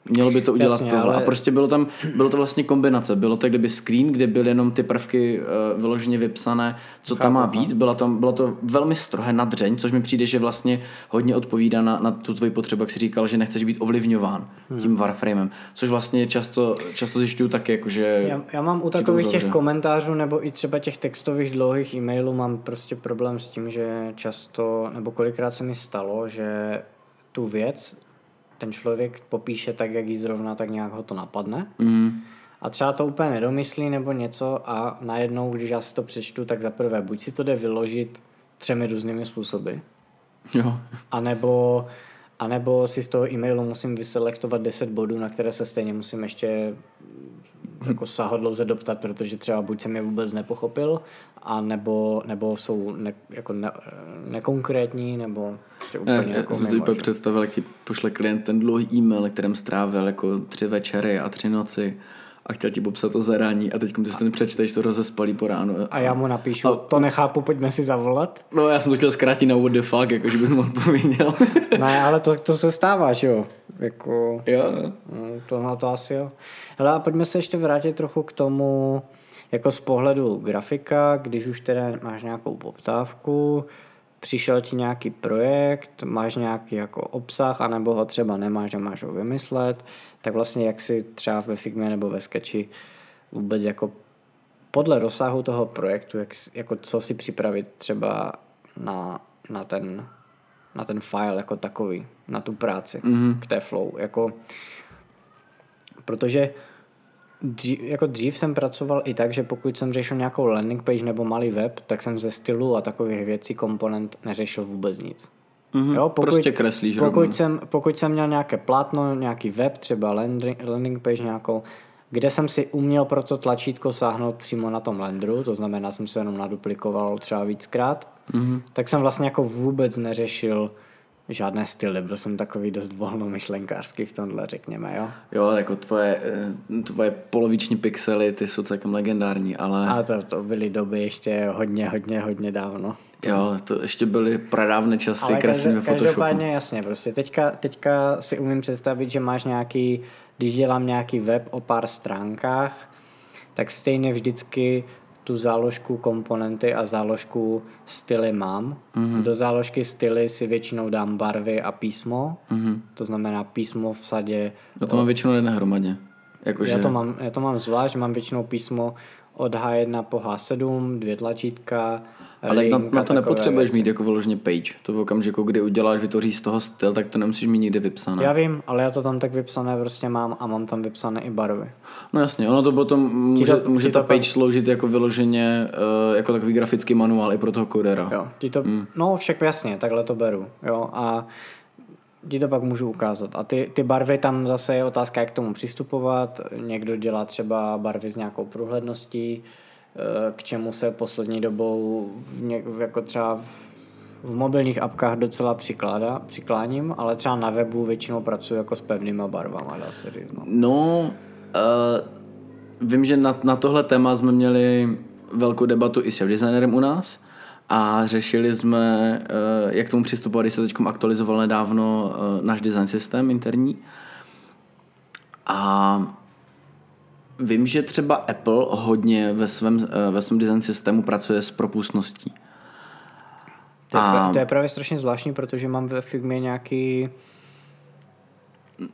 Mělo by to udělat Jasně, tohle. Ale... A prostě bylo tam, bylo to vlastně kombinace. Bylo to kdyby screen, kde byly jenom ty prvky uh, vyloženě vypsané, co Chápu, tam má být. Bylo, tam, bylo to velmi strohé nadřeň, což mi přijde, že vlastně hodně odpovídá na, na tu tvoji potřebu, jak jsi říkal, že nechceš být ovlivňován hmm. tím Warframem. Což vlastně často, často zjišťuju taky, jako, že... Já, já mám u takových těch komentářů nebo i třeba těch textových dlouhých e-mailů mám prostě problém s tím, že často, nebo kolikrát se mi stalo, že tu věc ten člověk popíše tak, jak jí zrovna, tak nějak ho to napadne. Mm. A třeba to úplně nedomyslí nebo něco a najednou, když já si to přečtu, tak za prvé buď si to jde vyložit třemi různými způsoby, jo. anebo, anebo si z toho e-mailu musím vyselektovat 10 bodů, na které se stejně musím ještě jako sahodlouze doptat, protože třeba buď jsem je vůbec nepochopil, a nebo, nebo jsou ne, jako ne, nekonkrétní, nebo prostě úplně já, jako já jsem si představil, jak ti pošle klient ten dlouhý e-mail, kterým strávil jako tři večery a tři noci a chtěl ti popsat to zarání a teď ty si ten přečteš, to rozespalí po ránu. A, a já mu napíšu, a, to nechápu, pojďme si zavolat. No já jsem to chtěl zkrátit na what the fuck, jako že bys mu odpověděl. ne, ale to, to se stává, že jo? Jako, jo. No, to, no, to asi jo. Hele, a pojďme se ještě vrátit trochu k tomu, jako z pohledu grafika, když už teda máš nějakou poptávku, přišel ti nějaký projekt, máš nějaký jako obsah, anebo ho třeba nemáš a máš ho vymyslet, tak vlastně jak si třeba ve Figmě nebo ve Sketchi vůbec jako podle rozsahu toho projektu, jak, jako co si připravit třeba na, na ten na ten file jako takový, na tu práci, mm-hmm. k té flow. Jako, protože dřív, jako dřív jsem pracoval i tak, že pokud jsem řešil nějakou landing page nebo malý web, tak jsem ze stylu a takových věcí komponent neřešil vůbec nic. Mm-hmm. Jo, pokud, prostě kreslíš pokud jsem, pokud jsem měl nějaké plátno, nějaký web, třeba landing, landing page nějakou, kde jsem si uměl pro to tlačítko sáhnout přímo na tom landru, to znamená, jsem se jenom naduplikoval třeba víckrát, mm-hmm. tak jsem vlastně jako vůbec neřešil žádné styly, byl jsem takový dost volnomyšlenkářský v tomhle, řekněme, jo. Jo, jako tvoje, eh, tvoje poloviční pixely, ty jsou celkem legendární, ale... A to, to byly doby ještě hodně, hodně, hodně dávno. Jo, to ještě byly pradávné časy kreslení ve Photoshopu. Každopádně jasně, prostě teďka, teďka si umím představit, že máš nějaký, když dělám nějaký web o pár stránkách, tak stejně vždycky tu záložku komponenty a záložku styly mám. Mm-hmm. Do záložky styly si většinou dám barvy a písmo, mm-hmm. to znamená písmo v sadě. Já to mám většinou jedné hromadě. Jakože... Já, to mám, já to mám zvlášť, mám většinou písmo od H1 po H7, dvě tlačítka, ale na, na to nepotřebuješ věci. mít jako vyloženě page. To v okamžiku, kdy uděláš, vytvoříš z toho styl, tak to nemusíš mít nikdy vypsané. Já vím, ale já to tam tak vypsané prostě mám a mám tam vypsané i barvy. No jasně, ono to potom může, to, může ta page pak... sloužit jako vyloženě uh, jako takový grafický manuál i pro toho kodera. Jo, ti to, mm. no však jasně, takhle to beru. Jo, a ti to pak můžu ukázat. A ty, ty barvy tam zase je otázka, jak k tomu přistupovat. Někdo dělá třeba barvy s nějakou průhledností, Eh, k čemu se poslední dobou v něk, jako třeba v mobilních apkách docela přikládá, přikláním, ale třeba na webu většinou pracuji jako s pevnýma barvama, dá se říct. No, no uh, vím, že na, na tohle téma jsme měli velkou debatu i s designerem u nás a řešili jsme, uh, jak tomu přistupovat, když se teď aktualizoval nedávno uh, náš design systém interní. A Vím, že třeba Apple hodně ve svém, eh, ve svém design systému pracuje s propustností. To je, a... to je právě strašně zvláštní, protože mám ve Figmě nějaký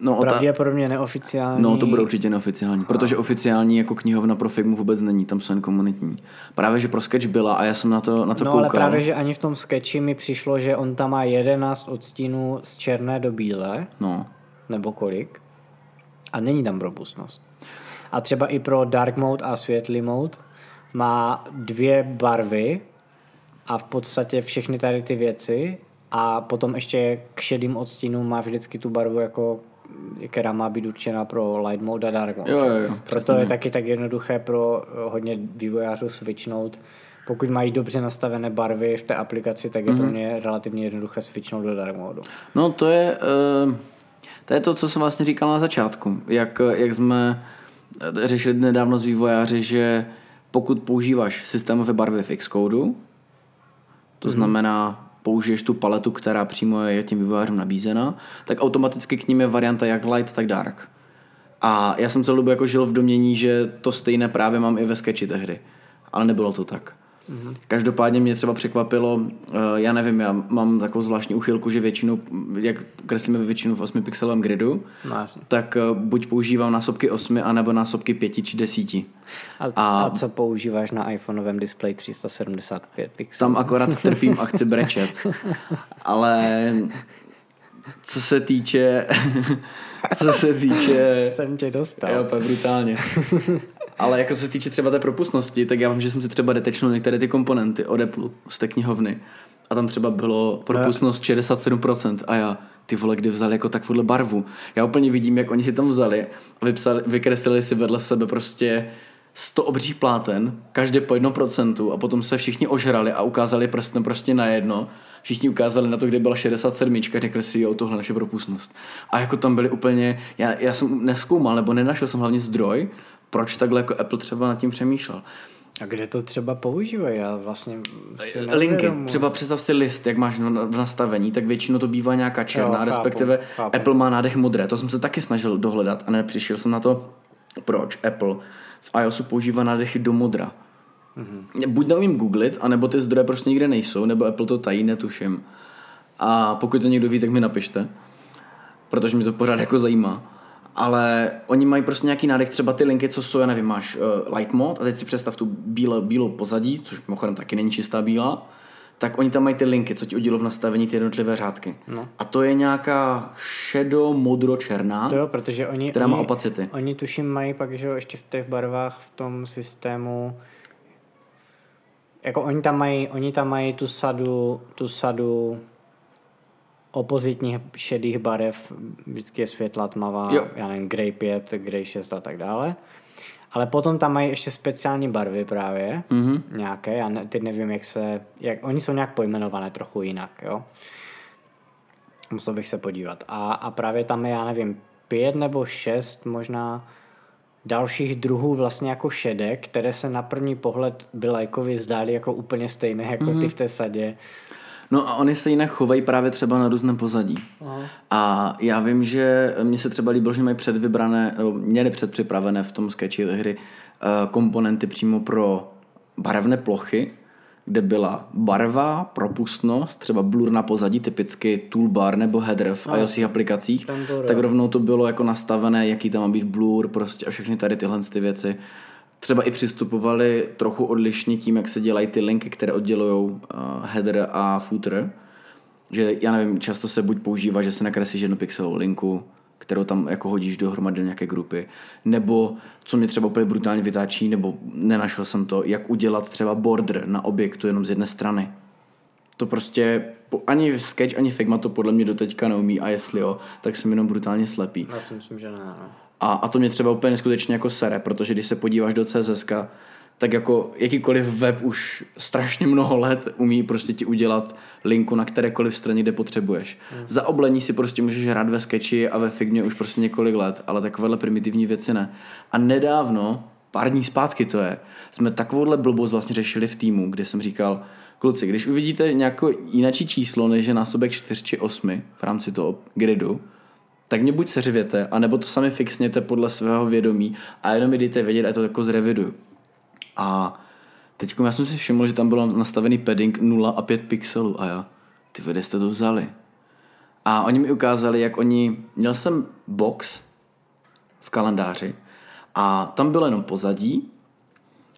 No, Pravděpodobně neoficiální. No, to bude určitě neoficiální, protože oficiální jako knihovna pro Figmu vůbec není, tam jsou jen komunitní. Právě, že pro Sketch byla a já jsem na to, na to no, koukal. ale právě, že ani v tom Sketchi mi přišlo, že on tam má 11 odstínů z černé do bílé. No. Nebo kolik. A není tam propustnost. A třeba i pro dark mode a světlý mode má dvě barvy a v podstatě všechny tady ty věci a potom ještě k šedým odstínům má vždycky tu barvu jako která má být určená pro light mode a dark mode. Jo, jo, jo, Proto je taky tak jednoduché pro hodně vývojářů switchnout. Pokud mají dobře nastavené barvy v té aplikaci, tak je mm-hmm. pro mhm. ně relativně jednoduché switchnout do dark mode. No to je, uh, to je to, co jsem vlastně říkal na začátku. Jak, jak jsme řešili nedávno s vývojáři, že pokud používáš systémové barvy v Xcode, to mm-hmm. znamená použiješ tu paletu, která přímo je tím vývojářům nabízena, tak automaticky k ním je varianta jak light, tak dark. A já jsem celou dobu jako žil v domění, že to stejné právě mám i ve sketchi tehdy. Ale nebylo to tak. Mm-hmm. Každopádně mě třeba překvapilo, eh, já nevím, já mám takovou zvláštní uchylku, že většinou, jak kreslíme většinu v 8 pixelovém gridu, no, tak eh, buď používám násobky 8, anebo násobky 5 či 10. A, a, a co používáš na iPhoneovém displeji 375 pixelů? Tam akorát trpím a chci brečet. Ale co se týče... co se týče... Jsem tě dostal. Jo, brutálně. Ale jako se týče třeba té propustnosti, tak já vím, že jsem si třeba detechnul některé ty komponenty od Apple z té knihovny. A tam třeba bylo propustnost 67% a já, ty vole, kdy vzali jako takovouhle barvu. Já úplně vidím, jak oni si tam vzali a vypsali, vykreslili si vedle sebe prostě 100 obřích pláten, každé po jednom procentu a potom se všichni ožrali a ukázali prstem prostě na jedno. Všichni ukázali na to, kde byla 67, řekli si, jo, tohle naše propustnost. A jako tam byly úplně, já, já jsem neskoumal, nebo nenašel jsem hlavně zdroj, proč takhle jako Apple třeba nad tím přemýšlel. A kde to třeba používají? Já vlastně si Linky. Třeba představ si list, jak máš v nastavení, tak většinou to bývá nějaká černá, jo, chápu, respektive chápu. Apple má nádech modré. To jsem se taky snažil dohledat a nepřišel jsem na to, proč Apple v iOSu používá nádechy do modra. Mm-hmm. Buď neumím googlit, anebo ty zdroje prostě nikde nejsou, nebo Apple to tají, netuším. A pokud to někdo ví, tak mi napište, protože mě to pořád jako zajímá ale oni mají prostě nějaký nádech, třeba ty linky, co jsou, já nevím, máš uh, light mode a teď si představ tu bíle, bílou pozadí, což mimochodem taky není čistá bílá, tak oni tam mají ty linky, co ti udělou v nastavení ty jednotlivé řádky. No. A to je nějaká šedo-modro-černá, To jo, protože oni, která oni, má opacity. oni tuším mají pak, že jo, ještě v těch barvách v tom systému jako oni tam mají, oni tam mají tu sadu, tu sadu opozitních šedých barev, vždycky je světla tmavá, Jo. já nevím, Grey 5, Grey 6 a tak dále. Ale potom tam mají ještě speciální barvy právě, mm-hmm. nějaké, já ne, teď nevím, jak se, jak, oni jsou nějak pojmenované trochu jinak, jo. Musel bych se podívat. A, a právě tam je, já nevím, pět nebo šest možná dalších druhů vlastně jako šedek, které se na první pohled by lajkovi zdály jako úplně stejné jako mm-hmm. ty v té sadě. No a oni se jinak chovají právě třeba na různém pozadí. Aha. A já vím, že mně se třeba líbilo, že mají předvybrané, nebo měli předpřipravené v tom sketchi hry eh, komponenty přímo pro barevné plochy, kde byla barva, propustnost, třeba blur na pozadí, typicky toolbar nebo header v iOS aplikacích, tak rovnou to bylo jako nastavené, jaký tam má být blur prostě a všechny tady tyhle ty věci. Třeba i přistupovali trochu odlišně tím, jak se dělají ty linky, které oddělují uh, header a footer. Že já nevím, často se buď používá, že se nakreslíš jednu pixelovou linku, kterou tam jako hodíš dohromady do nějaké grupy, nebo co mě třeba úplně brutálně vytáčí, nebo nenašel jsem to, jak udělat třeba border na objektu jenom z jedné strany. To prostě ani Sketch, ani Figma to podle mě doteďka neumí a jestli jo, tak jsem jenom brutálně slepý. Já si myslím, že ne. No. A, a to mě třeba úplně neskutečně jako sere, protože když se podíváš do CSS, tak jako jakýkoliv web už strašně mnoho let umí prostě ti udělat linku na kterékoliv straně, kde potřebuješ. Hmm. Za oblení si prostě můžeš hrát ve Sketchi a ve Figmě už prostě několik let, ale takovéhle primitivní věci ne. A nedávno, pár dní zpátky to je, jsme takovouhle blbost vlastně řešili v týmu, kde jsem říkal, kluci, když uvidíte nějaké jináčí číslo, než je násobek 4 či 8 v rámci toho gridu, tak mě buď seřvěte, anebo to sami fixněte podle svého vědomí a jenom mi dejte vědět a já to jako zreviduju. A teď já jsem si všiml, že tam bylo nastavený padding 0 a 5 pixelů a jo, ty vede jste to vzali. A oni mi ukázali, jak oni, měl jsem box v kalendáři a tam bylo jenom pozadí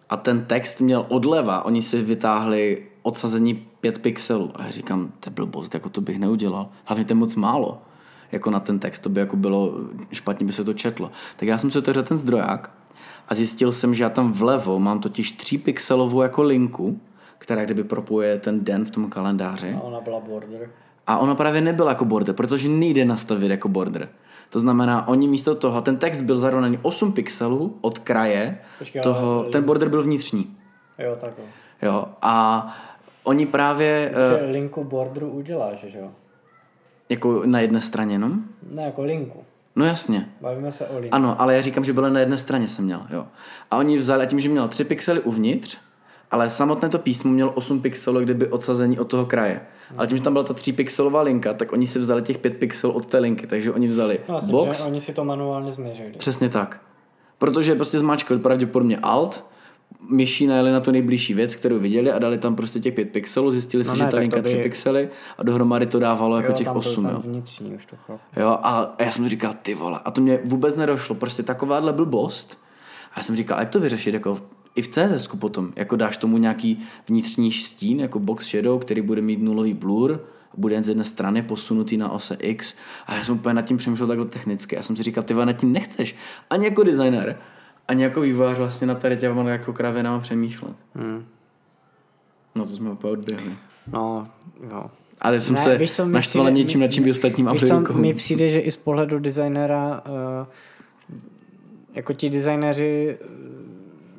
a ten text měl odleva, oni si vytáhli odsazení 5 pixelů. A já říkám, to je blbost, jako to bych neudělal. Hlavně to je moc málo. Jako na ten text, to by jako bylo, špatně by se to četlo. Tak já jsem si otevřel ten zdroják a zjistil jsem, že já tam vlevo mám totiž 3 pixelovou jako linku, která kdyby propojuje ten den v tom kalendáři. A ona byla border. A ona právě nebyla jako border, protože nejde nastavit jako border. To znamená, oni místo toho, ten text byl zarovnaný 8 pixelů od kraje, Počkej, toho, ale- ten border byl vnitřní. Jo, tak jo. Jo, a oni právě Že uh, linku borderu uděláš, že jo? Jako na jedné straně jenom? Ne, jako linku. No jasně. Bavíme se o lince. Ano, ale já říkám, že byla na jedné straně jsem měl, jo. A oni vzali, a tím, že měl 3 pixely uvnitř, ale samotné to písmo mělo 8 pixelů, kdyby odsazení od toho kraje. Ale tím, že tam byla ta 3 pixelová linka, tak oni si vzali těch 5 pixelů od té linky, takže oni vzali No, vlastně, box, že oni si to manuálně změřili. Přesně tak. Protože prostě zmáčkli pravděpodobně Alt, myší najeli na tu nejbližší věc, kterou viděli a dali tam prostě těch 5 pixelů, zjistili si, No že ne, ta tak linka to by- 3 pixely a dohromady to dávalo jako těch tam to 8, tam jo. vnitřní, už to chápu. Jo, a, já jsem říkal, ty vole, a to mě vůbec nedošlo, prostě takováhle blbost. A já jsem říkal, jak to vyřešit, jako i v CSS potom, jako dáš tomu nějaký vnitřní stín, jako box shadow, který bude mít nulový blur, bude jen z jedné strany posunutý na ose X. A já jsem úplně nad tím přemýšlel takhle technicky. Já jsem si říkal, ty vole, nad tím nechceš. Ani jako designer, ani jako vývojář vlastně na tady těma jako kravinama přemýšlet. Hmm. No to jsme úplně odběhli. No, jo. Ale jsem Ne, se víš, naštval přijde- něčím, nad čím by ostatním Amerikou. mi přijde, že i z pohledu designera uh, jako ti designéři eh,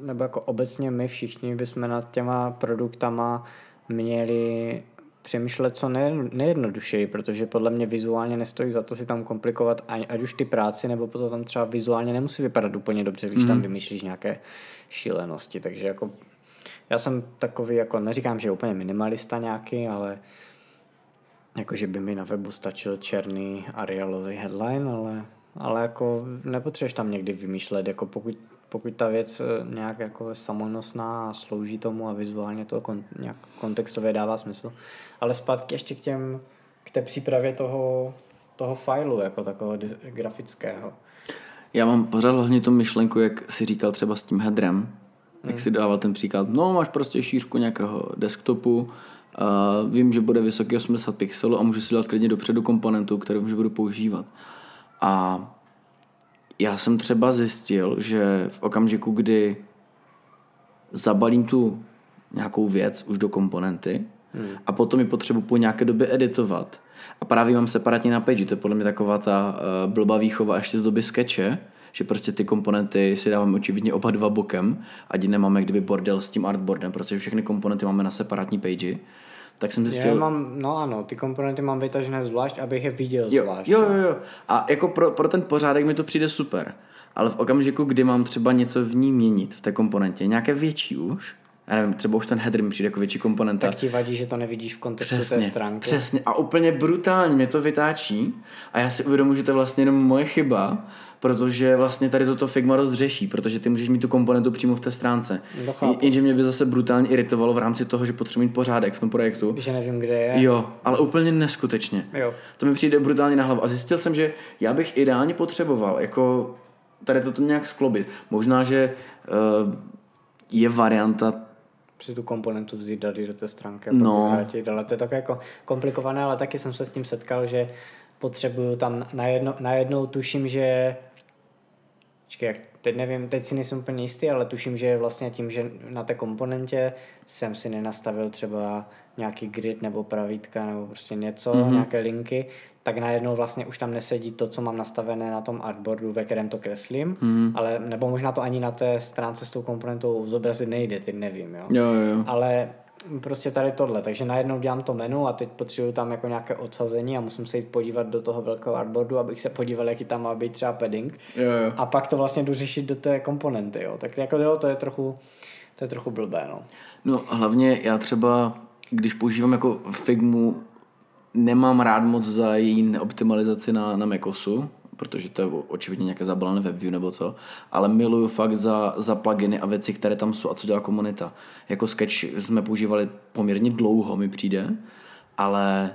nebo jako obecně my všichni bychom nad těma produktama měli přemýšlet co ne, nejjednodušeji, protože podle mě vizuálně nestojí za to si tam komplikovat ať, ať už ty práci, nebo potom tam třeba vizuálně nemusí vypadat úplně dobře, když tam vymýšlíš nějaké šílenosti, takže jako já jsem takový, jako neříkám, že úplně minimalista nějaký, ale Jakože by mi na webu stačil černý Arialový headline, ale, ale jako nepotřebuješ tam někdy vymýšlet, jako pokud, pokud ta věc eh, nějak jako je samonosná a slouží tomu a vizuálně to kon, nějak kontextově dává smysl. Ale zpátky ještě k těm, k té přípravě toho, toho failu, jako takového grafického. Já mám pořád hlavně tu myšlenku, jak si říkal třeba s tím headrem, jak si dával ten příklad, no máš prostě šířku nějakého desktopu Uh, vím, že bude vysoký 80 pixelů a můžu si dělat klidně dopředu komponentu, kterou už budu používat. A já jsem třeba zjistil, že v okamžiku, kdy zabalím tu nějakou věc už do komponenty hmm. a potom ji potřebuji po nějaké době editovat a právě mám separátně na page, to je podle mě taková ta uh, blbá výchova ještě z doby skeče, že prostě ty komponenty si dáváme očividně oba dva bokem, ať nemáme kdyby bordel s tím artboardem, protože všechny komponenty máme na separátní page. Tak jsem zjistil... Já mám, no ano, ty komponenty mám vytažené zvlášť, abych je viděl jo, zvlášť. Jo, jo, jo. A jako pro, pro ten pořádek mi to přijde super. Ale v okamžiku, kdy mám třeba něco v ní měnit, v té komponentě, nějaké větší už, já nevím, třeba už ten header mi přijde jako větší komponenta. Tak ti vadí, že to nevidíš v kontextu přesně, té stránky. Přesně a úplně brutálně mě to vytáčí a já si uvědomuji, že to je vlastně jenom moje chyba, protože vlastně tady toto Figma dost řeší, protože ty můžeš mít tu komponentu přímo v té stránce. Jenže mě by zase brutálně iritovalo v rámci toho, že potřebuji mít pořádek v tom projektu. Že nevím, kde je. Jo, ale úplně neskutečně. Jo. To mi přijde brutálně na hlavu. A zjistil jsem, že já bych ideálně potřeboval jako tady toto nějak sklobit. Možná, že uh, je varianta při tu komponentu vzít dát do té stránky a no. vrátit, ale to je tak jako komplikované, ale taky jsem se s tím setkal, že potřebuju tam najednou, najednou tuším, že Počkej, teď nevím, teď si nejsem úplně jistý, ale tuším, že vlastně tím, že na té komponentě jsem si nenastavil třeba nějaký grid nebo pravítka nebo prostě něco, mm-hmm. nějaké linky, tak najednou vlastně už tam nesedí to, co mám nastavené na tom artboardu, ve kterém to kreslím, mm. ale nebo možná to ani na té stránce s tou komponentou zobrazit nejde, ty nevím. Jo, jo, jo. Ale prostě tady tohle, takže najednou dělám to menu a teď potřebuju tam jako nějaké odsazení a musím se jít podívat do toho velkého artboardu, abych se podíval, jaký tam má být třeba padding. Jo, jo. A pak to vlastně jdu řešit do té komponenty, jo. Tak jako jo, to je trochu, to je trochu blbé, no. No hlavně já třeba, když používám jako Figmu nemám rád moc za její neoptimalizaci na, na Macosu, protože to je očividně nějaké zabalené WebView nebo co, ale miluju fakt za, za pluginy a věci, které tam jsou a co dělá komunita. Jako Sketch jsme používali poměrně dlouho, mi přijde, ale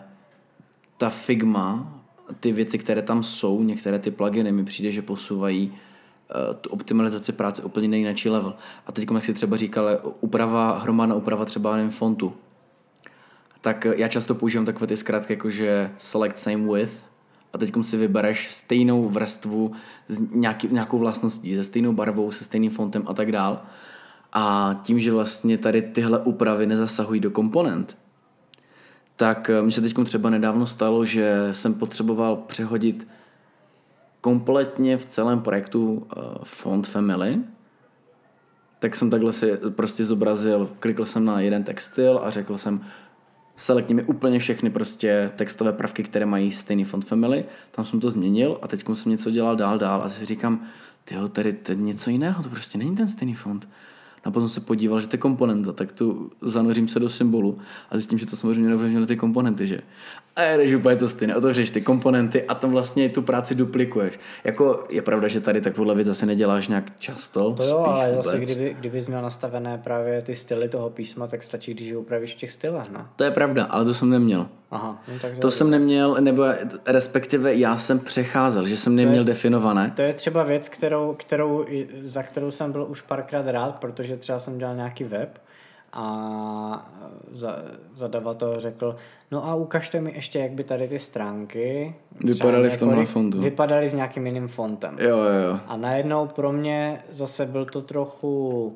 ta Figma, ty věci, které tam jsou, některé ty pluginy, mi přijde, že posouvají uh, tu optimalizaci práce úplně nejnačí level. A teď, jak si třeba říkal, úprava, hromadná úprava třeba nevím, fontu, tak já často používám takové ty zkrátky, jako že select same width a teď si vybereš stejnou vrstvu s nějaký, nějakou vlastností, se stejnou barvou, se stejným fontem a tak dál. A tím, že vlastně tady tyhle úpravy nezasahují do komponent, tak eh, mi se teď třeba nedávno stalo, že jsem potřeboval přehodit kompletně v celém projektu uh, font family, tak jsem takhle si prostě zobrazil, klikl jsem na jeden textil a řekl jsem, Selektni mi úplně všechny prostě textové prvky, které mají stejný font family. Tam jsem to změnil a teď jsem něco dělal dál, dál a si říkám, tyjo, tady to něco jiného, to prostě není ten stejný font. A potom se podíval, že to je komponenta, tak tu zanořím se do symbolu a zjistím, že to samozřejmě neovlivňuje ty komponenty, že? A jdeš úplně to stejné, otevřeš ty komponenty a tam vlastně tu práci duplikuješ. Jako je pravda, že tady takovouhle věc zase neděláš nějak často. To jo, ale vůbec. zase kdyby, kdybys měl nastavené právě ty styly toho písma, tak stačí, když ho upravíš v těch stylech, ne? To je pravda, ale to jsem neměl. Aha, no tak to jsem neměl, nebo respektive já jsem přecházel, že jsem neměl to je, definované. To je třeba věc, kterou, kterou, za kterou jsem byl už párkrát rád, protože třeba jsem dělal nějaký web a za, zadavatel řekl, no a ukažte mi ještě, jak by tady ty stránky vypadaly v tomhle fontu. Vypadaly s nějakým jiným fontem. Jo, jo, jo. A najednou pro mě zase byl to trochu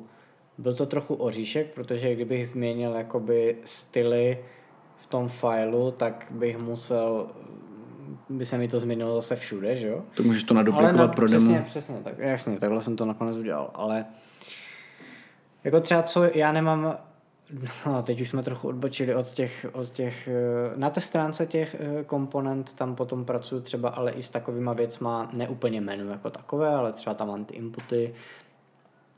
byl to trochu oříšek, protože kdybych změnil jakoby styly v tom filu, tak bych musel by se mi to změnilo zase všude, že jo? To můžeš to naduplikovat na, pro přesně, demo. Přesně, tak, jasně, takhle jsem to nakonec udělal, ale jako třeba co já nemám No, teď už jsme trochu odbočili od těch, od těch, eh, na té stránce těch eh, komponent tam potom pracuji třeba ale i s takovýma věcma, ne úplně menu jako takové, ale třeba tam mám ty inputy,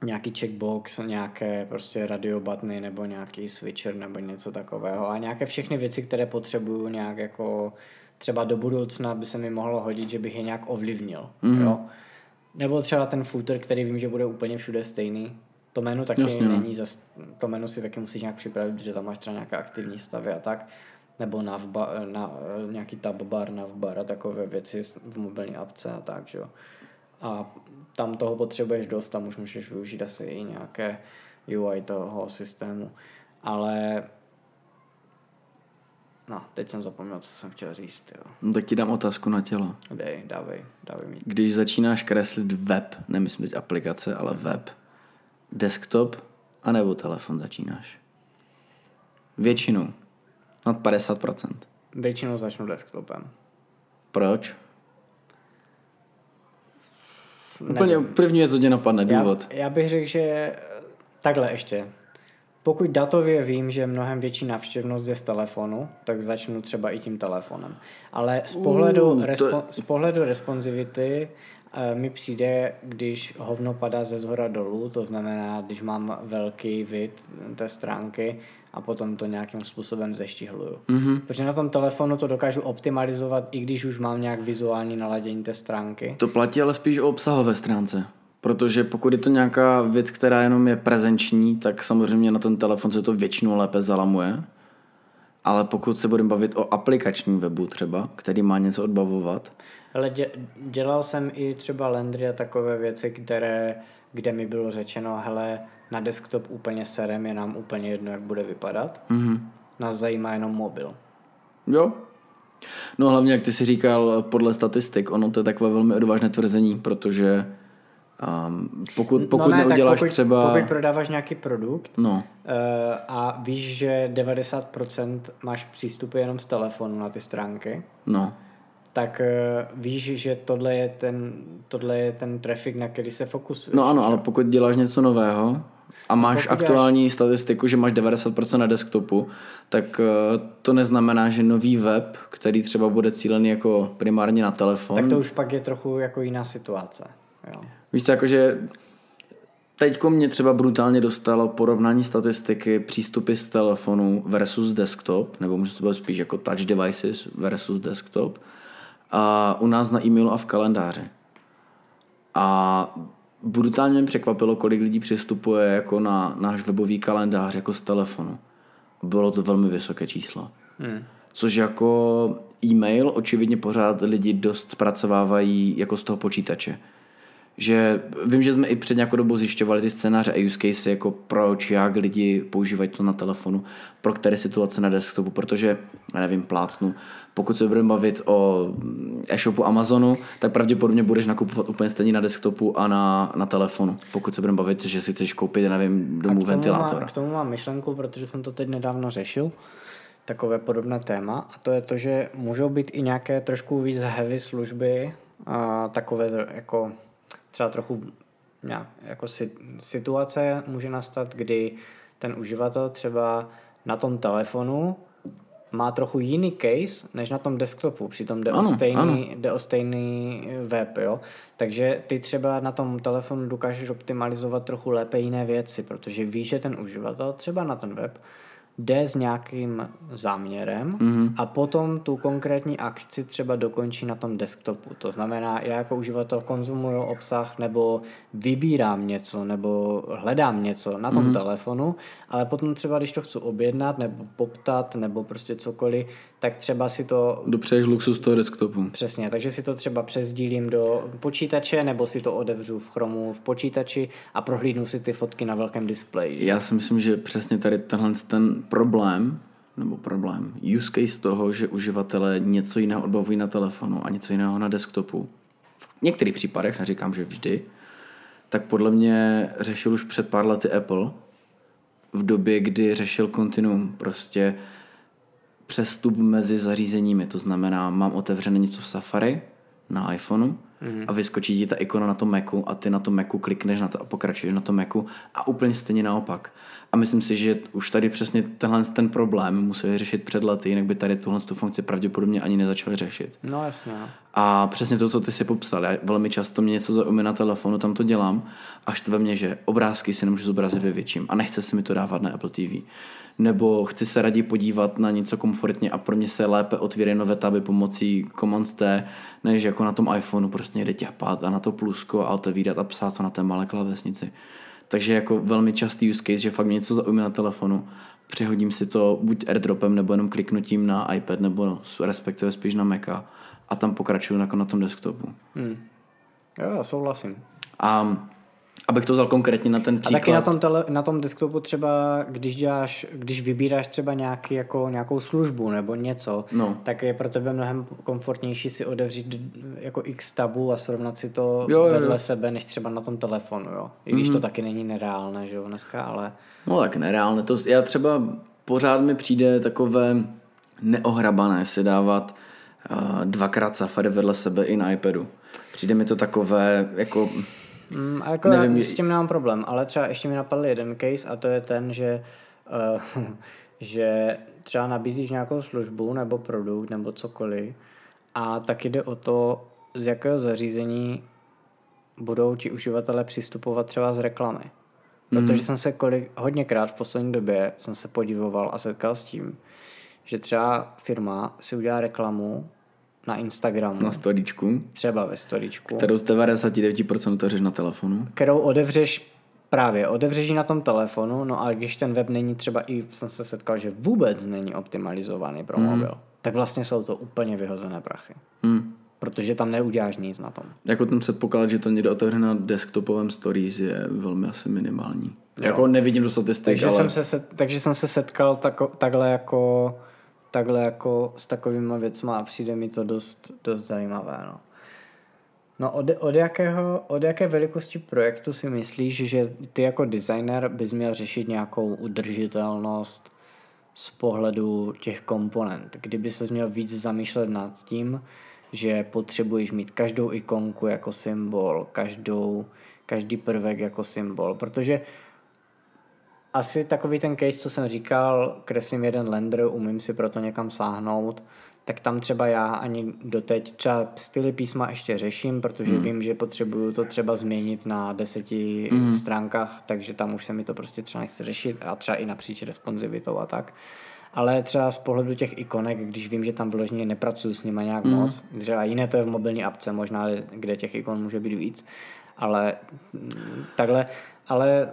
nějaký checkbox, nějaké prostě radio buttony nebo nějaký switcher nebo něco takového a nějaké všechny věci, které potřebuju nějak jako třeba do budoucna by se mi mohlo hodit, že bych je nějak ovlivnil. Mm. Jo? Nebo třeba ten footer, který vím, že bude úplně všude stejný, to menu taky Jasně, no. není, zas, to menu si taky musíš nějak připravit, protože tam máš třeba nějaké aktivní stavy a tak, nebo navba, na, nějaký tab bar, navbar a takové věci v mobilní apce a tak, že jo. A tam toho potřebuješ dost, tam už můžeš využít asi i nějaké UI toho systému. Ale No, teď jsem zapomněl, co jsem chtěl říct, jo. No tak ti dám otázku na tělo. Dej, dávej, dávej mi. Když začínáš kreslit web, nemyslím teď aplikace, ale web, desktop anebo telefon začínáš? Většinou. Nad 50%. Většinou začnu desktopem. Proč? Úplně první věc, co tě napadne, důvod. Já, já bych řekl, že takhle ještě. Pokud datově vím, že mnohem větší návštěvnost je z telefonu, tak začnu třeba i tím telefonem. Ale z pohledu, Uh, to- respo, z pohledu responsivity eh, mi přijde, když hovno padá ze zhora dolů, to znamená, když mám velký vid té stránky a potom to nějakým způsobem zeštihluju. Mm-hmm. Protože na tom telefonu to dokážu optimalizovat, i když už mám nějak vizuální naladění té stránky. To platí ale spíš o obsahové stránce. Protože pokud je to nějaká věc, která jenom je prezenční, tak samozřejmě na ten telefon se to většinou lépe zalamuje. Ale pokud se budeme bavit o aplikačním webu třeba, který má něco odbavovat, Ale dě, dělal jsem i třeba Landry a takové věci, které, kde mi bylo řečeno, hele, na desktop úplně serem, je nám úplně jedno, jak bude vypadat. Mm-hmm. Nás zajímá jenom mobil. jo. No hlavně, jak ty si říkal, podle statistik, ono to je takové velmi odvážné tvrzení, protože um, pokud, pokud no ne, neuděláš tak pokud, třeba... Pokud prodáváš nějaký produkt No, eh, a víš, že 90% máš přístupy jenom z telefonu na ty stránky, no. Tak eh, víš, že tohle je ten, tohle je ten trafik, na který se fokusuješ. No ano, ale pokud děláš něco nového a máš pokud aktuální statistiku, že máš 90% na desktopu, tak eh, to neznamená, že nový web, který třeba bude cílený jako primárně na telefon, Tak to už pak je trochu jako jiná situace. Jo. víš co, jakože teďko mě třeba brutálně dostalo porovnání statistiky přístupy z telefonu versus desktop, nebo může to být spíš jako touch devices versus desktop, a u nás na e-mailu a v kalendáři. A brutálně mě překvapilo, kolik lidí přistupuje jako na náš webový kalendář jako z telefonu. Bylo to velmi vysoké číslo. Hmm. Což jako e-mail očividně pořád lidi dost zpracovávají jako z toho počítače. Že vím, že jsme i před nějakou dobou zjišťovali ty scénáře a use case, jako proč, jak lidi používají to na telefonu, pro které situace na desktopu, protože, já nevím, plácnu, pokud se budeme bavit o e-shopu Amazonu, tak pravděpodobně budeš nakupovat úplně stejně na desktopu a na, na telefonu, pokud se budeme bavit, že si chceš koupit, nevím, domů ventilátor. K tomu mám myšlenku, protože jsem to teď nedávno řešil, takové podobné téma, a to je to, že můžou být i nějaké trošku víc heavy služby, a takové jako třeba trochu nějak, jako si, situace může nastat, kdy ten uživatel třeba na tom telefonu má trochu jiný case než na tom desktopu, přitom jde, Ano, o, stejný, ano. jde o stejný web, jo. Takže ty třeba na tom telefonu dokážeš optimalizovat trochu lépe jiné věci, protože víš, že ten uživatel třeba na ten web jde s nějakým záměrem mm-hmm. a potom tu konkrétní akci třeba dokončí na tom desktopu. To znamená, já jako uživatel konzumuju obsah nebo vybírám něco nebo hledám něco na tom mm-hmm. telefonu, ale potom třeba, když to chci objednat nebo poptat nebo prostě cokoliv, tak třeba si to Dopřeješ luxus toho desktopu. Přesně, takže si to třeba přesdílím do počítače nebo si to otevřu v Chromu v počítači a prohlídnu si ty fotky na velkém displeji. že? Já si myslím, že přesně tady tenhle ten problém, nebo problém, use case toho, že uživatelé něco jiného odbavují na telefonu a něco jiného na desktopu, v některých případech, neříkám, že vždy, tak podle mě řešil už před pár lety Apple v době, kdy řešil kontinuum, prostě přestup mezi zařízeními, to znamená, mám otevřené něco v Safari na iPhoneu mm. a vyskočí ti ta ikona na tom Macu a ty na tom Macu klikneš na to a pokračuješ na tom Macu a úplně stejně naopak. A myslím si, že už tady přesně tenhle ten problém museli řešit před lety, jinak by tady tuhle tu funkci pravděpodobně ani nezačali řešit. No jasně, no. A přesně to, co ty si popsal, já velmi často mě něco zaujme na telefonu, tam to dělám a štve mě, že obrázky si nemůžu zobrazit ve větším a nechce se mi to dávat na Apple TV. Nebo chci se raději podívat na něco komfortně a pro mě se lépe otvírají nové taby pomocí Command T, než jako na tom iPhoneu prostě jde ťapat a na to plusko a otevírat a psát to na té malé klávesnici. Takže jako velmi častý use case, že fakt mě něco zaujme na telefonu, přehodím si to buď airdropem nebo jenom kliknutím na iPad nebo respektive spíš na Maca a tam pokračuju jako na tom desktopu. Hmm. Jo, já souhlasím. A, Abych to vzal konkrétně na ten A příklad. taky na tom, tele, na tom desktopu třeba, když děláš, když vybíráš třeba nějaký, jako, nějakou službu nebo něco, No. tak je pro tebe mnohem komfortnější si otevřít jako x tabů a srovnat si to Jo, jo, vedle jo. sebe, než třeba na tom telefonu, jo. I když to taky není nereálné, že jo, dneska, ale No tak nereálné. To, já třeba pořád mi přijde takové neohrabané si dávat uh, dvakrát Safari vedle sebe i na iPadu. Přijde mi to takové, jako, Mm, a jako Nevím, já s tím nemám problém, ale třeba ještě mi napadl jeden case a to je ten, že, uh, že třeba nabízíš nějakou službu nebo produkt nebo cokoliv a tak jde o to, z jakého zařízení budou ti uživatelé přistupovat třeba z reklamy. Protože Mhm. jsem se kolik, hodněkrát v poslední době jsem se podivoval a setkal s tím, že třeba firma si udělá reklamu na Instagramu, na storíčku, třeba ve storičku, kterou z 99% otevřeš na telefonu. kterou otevřeš právě, otevřeš ji na tom telefonu, no a když ten web není třeba i, jsem se setkal, že vůbec není optimalizovaný pro mobil, tak vlastně jsou to úplně vyhozené prachy. Hmm. Protože tam neuděláš nic na tom. Jako ten předpoklad, že to někdo otevře na desktopovém stories je velmi asi minimální. Jo. Jako nevidím do statistik, Takže, ale... jsem se set, takže jsem se setkal tako, takhle jako takhle jako s takovými věcmi a přijde mi to dost, dost zajímavé. No. No od, od, jakého, od jaké velikosti projektu si myslíš, že ty jako designer bys měl řešit nějakou udržitelnost z pohledu těch komponent? Kdyby se měl víc zamýšlet nad tím, že potřebuješ mít každou ikonku jako symbol, každou, každý prvek jako symbol, protože asi takový ten case, co jsem říkal, kreslím jeden lender, umím si proto někam sáhnout, tak tam třeba já ani doteď třeba styly písma ještě řeším, protože hmm. vím, že potřebuju to třeba změnit na deseti hmm. stránkách, takže tam už se mi to prostě třeba nechce řešit a třeba i napříč responsivitou a tak. Ale třeba z pohledu těch ikonek, když vím, že tam vložně nepracuju s nimi nějak mm. moc, třeba jiné to je v mobilní apce možná, kde těch ikon může být víc, ale mm, takhle, ale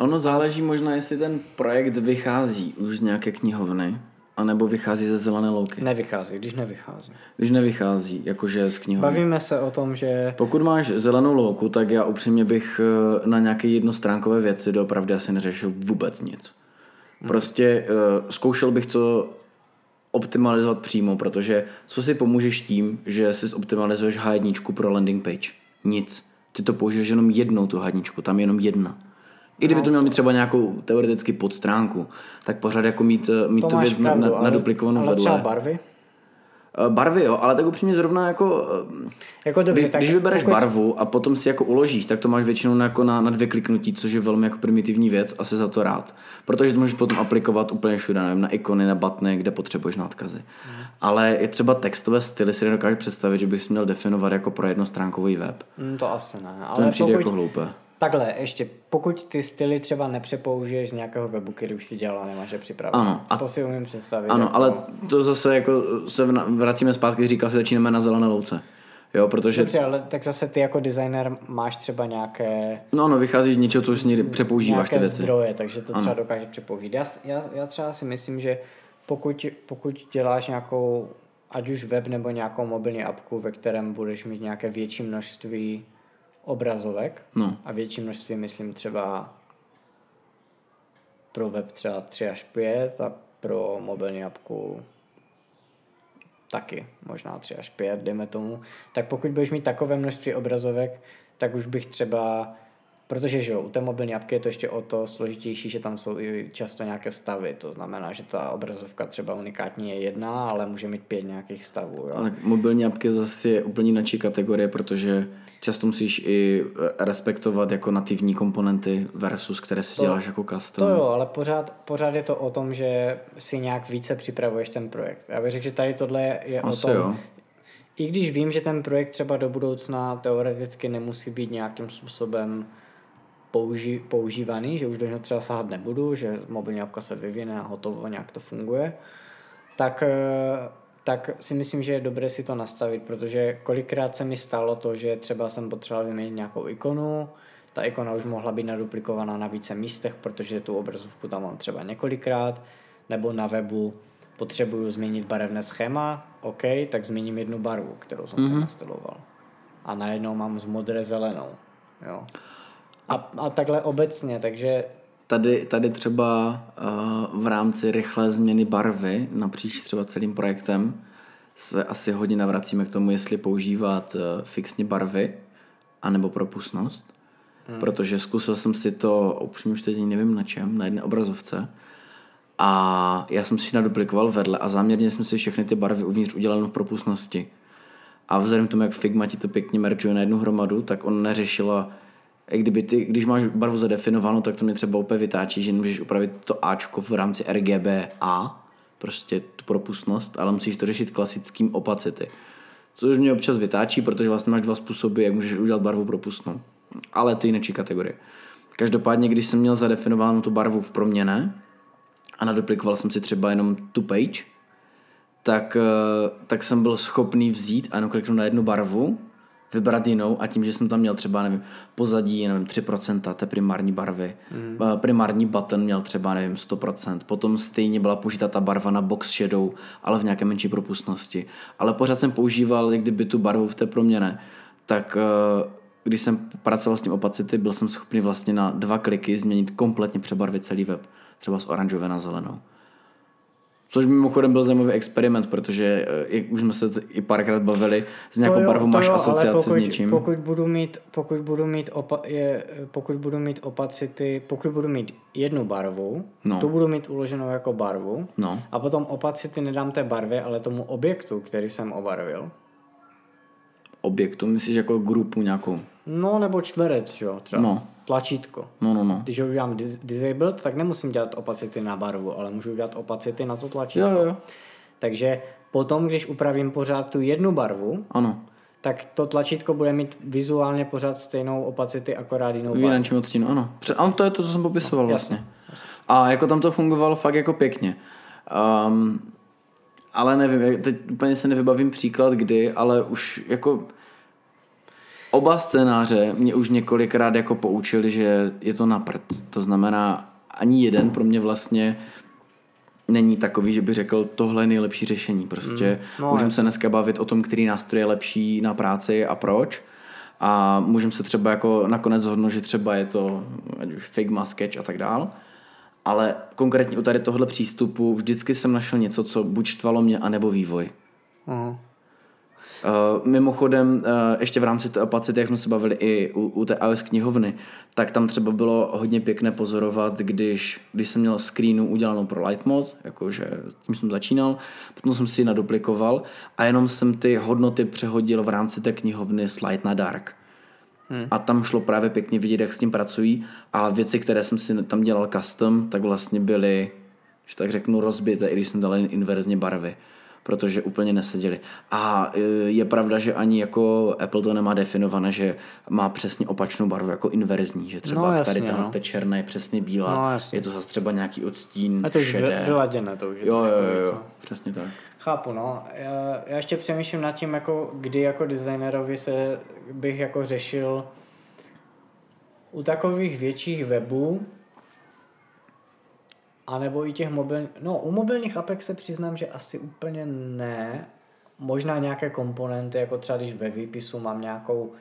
Ono záleží možná, jestli ten projekt vychází už z nějaké knihovny, anebo vychází ze zelené louky. nevychází, když nevychází. Když nevychází, jakože z knihovny. Bavíme se o tom, že Pokud máš zelenou louku, tak já upřímně bych eh, na nějaké jednostránkové věci doopravdy asi neřešil vůbec nic. Prostě uh, zkoušel bych to optimalizovat přímo, protože co si pomůžeš tím, že si optimalizuješ H1 pro landing page? Nic. Ty to použiješ jenom jednou tu H1, tam je jenom jedna. I kdyby to měl mít třeba nějakou teoreticky podstránku, tak pořád jako mít, eh, mít to tu věc na, pravdu, na, ale, naduplikovanou ale vedle. třeba barvy. Eh, Barvy jo, ale tak upřímně zrovna jako eh, Jako dobře, když, tak když vybereš pokud- barvu a potom si jako uložíš, tak to máš většinou na, jako na, na dvě kliknutí, což je velmi jako primitivní věc a jsi za to rád. Protože to můžeš potom aplikovat úplně všude, nevím, na ikony, na batny, kde potřebuješ na odkazy. Mhm. Ale je třeba textové styly si nedokážu představit, že bych si měl definovat jako pro jednostránkový web. Mm, to asi ne. To Ale mi přijde pokud, jako hloupé. Takhle, ještě, pokud ty styly třeba nepřepoužiješ z nějakého webu, který už si dělal a nemáš je připravené. Ano, a- To si umím představit. Ano, jako... ale to zase jako se vracíme zpátky, říkal si, začínáme na zelené louce. Jo, protože Dobře, ale tak zase ty jako designer máš třeba nějaké, no, no, vychází z něčeho, co už někdy přepoužíváš ty věci. zdroje, takže to třeba dokáže přepoužít. Já, já, já třeba si myslím, že pokud, pokud děláš nějakou, ať už web nebo nějakou mobilní apku, ve kterém budeš mít nějaké větší množství obrazovek, No. a větší množství, myslím třeba pro web třeba 3 až 5 a pro mobilní apku taky možná 3 až 5, dejme tomu. Tak pokud budeš mít takové množství obrazovek, tak už bych třeba, protože že jo, u té mobilní apky je to ještě o to složitější, že tam jsou i často nějaké stavy, to znamená, že ta obrazovka třeba unikátní je jedna, ale může mít pět nějakých stavů. Jo? Ale mobilní apky zase je úplně jináčí kategorie, protože často musíš i eh, respektovat jako nativní komponenty versus které si děláš jako custom. To jo, ale pořád, pořád je to o tom, že si nějak více připravuješ ten projekt. Já bych řekl, že tady tohle je, je o Asi tom, jo. i když vím, že ten projekt třeba do budoucna teoreticky nemusí být nějakým způsobem použi, používaný, že už do něho třeba sahat nebudu, že mobilní apka se vyvine a hotovo, nějak to funguje, tak, eh, tak si myslím, že je dobré si to nastavit, protože kolikrát se mi stalo to, že třeba jsem potřeboval vyměnit nějakou ikonu, ta ikona už mohla být naduplikovaná na více místech, protože tu obrazovku tam mám třeba několikrát, nebo na webu potřebuju změnit barevné schéma, OK, tak změním jednu barvu, kterou jsem mm-hmm. si nastiloval. A najednou mám z modré zelenou. Jo. A, a takhle obecně, takže Tady, tady třeba uh, v rámci rychlé změny barvy napříč třeba celým projektem se asi hodně navracíme k tomu, jestli používat uh, fixně barvy anebo propustnost. Hmm. Protože zkusil jsem si to, upřímně už teď nevím na čem, na jedné obrazovce. A já jsem si naduplikoval vedle a záměrně jsem si všechny ty barvy uvnitř udělal v propustnosti. A vzhledem k tomu, jak Figma ti to pěkně mergeuje na jednu hromadu, tak on neřešila kdyby ty, když máš barvu zadefinovanou, tak to mě třeba úplně vytáčí, že můžeš upravit to Ačko v rámci RGB A, prostě tu propustnost, ale musíš to řešit klasickým opacity. Což mě občas vytáčí, protože vlastně máš dva způsoby, jak můžeš udělat barvu propustnou. Ale je jiné kategorie. Každopádně, když jsem měl zadefinovanou tu barvu v proměně a naduplikoval jsem si třeba jenom tu page, tak, eh, tak jsem byl schopný vzít a jenom kliknout na jednu barvu vybrat jinou a tím, že jsem tam měl třeba, nevím, pozadí, nevím, 3% té primární barvy, mm. primární button měl třeba, nevím, 100%, potom stejně byla použita ta barva na box shadow, ale v nějaké menší propustnosti. Ale pořád jsem používal, kdyby tu barvu v té proměně, tak eh, když jsem pracoval s tím opacity, byl jsem schopný vlastně na dva kliky změnit kompletně přebarvit celý web, třeba z oranžové na zelenou. Což mimochodem byl zajímavý experiment, protože eh, jak už jsme se i párkrát bavili, s nějakou barvou máš jo, asociaci pokud, s něčím. Pokud budu mít, pokud budu mít, opa, je, pokud budu mít opacity, pokud budu mít jednu barvu, no. tu budu mít uloženou jako barvu no. a potom opacity nedám té barvě, ale tomu objektu, který jsem obarvil. Objektu? Myslíš jako grupu nějakou? No, nebo čtverec, jo, třeba. No tlačítko. No, no, no. Když ho udělám disabled, tak nemusím dělat opacity na barvu, ale můžu dělat opacity na to tlačítko. Jo, jo. Takže potom, když upravím pořád tu jednu barvu, ano. tak to tlačítko bude mít vizuálně pořád stejnou opacity, akorát jinou barvu. Finanční odstínu, ano. Přes, ano, to je to, co jsem popisoval no, vlastně. Jasně. A jako tam to fungovalo fakt jako pěkně. Um, ale nevím, teď úplně se nevybavím příklad kdy, ale už jako Oba scénáře mě už několikrát jako poučili, že je to na prd. To znamená, ani jeden pro mě vlastně není takový, že by řekl, tohle je nejlepší řešení. Prostě mm, no, můžeme se dneska bavit o tom, který nástroj je lepší na práci a proč. A můžeme se třeba jako nakonec zhodnout, že třeba je to ať už Figma, Sketch a tak dál. Ale konkrétně u tady tohle přístupu vždycky jsem našel něco, co buď štvalo mě, anebo vývoj. Uh-huh. Uh, mimochodem, uh, ještě v rámci té opacity, jak jsme se bavili i u, u té iOS knihovny, tak tam třeba bylo hodně pěkné pozorovat, když, když jsem měl screenu udělanou pro Light Mode, jakože tím jsem začínal, potom jsem si ji naduplikoval a jenom jsem ty hodnoty přehodil v rámci té knihovny Light na Dark. Hmm. A tam šlo právě pěkně vidět, jak s tím pracují a věci, které jsem si tam dělal custom, tak vlastně byly, že tak řeknu, rozbité, i když jsem dal jen inverzně barvy protože úplně neseděli. A e, je pravda, že ani jako Apple to nemá definované, že má přesně opačnou barvu jako inverzní, že třeba no, jasně, tady tenhle no. černá je přesně bílá, no, je to zase třeba nějaký odstín A to už šedé. vyladěné to už je jo, jo, jo, jo, přesně tak. Chápu, no. Já, já ještě přemýšlím nad tím, jako, kdy jako designerovi se bych jako řešil u takových větších webů, a nebo i těch mobilních, no u mobilních apek se přiznám, že asi úplně ne. Možná nějaké komponenty, jako třeba když ve výpisu mám nějakou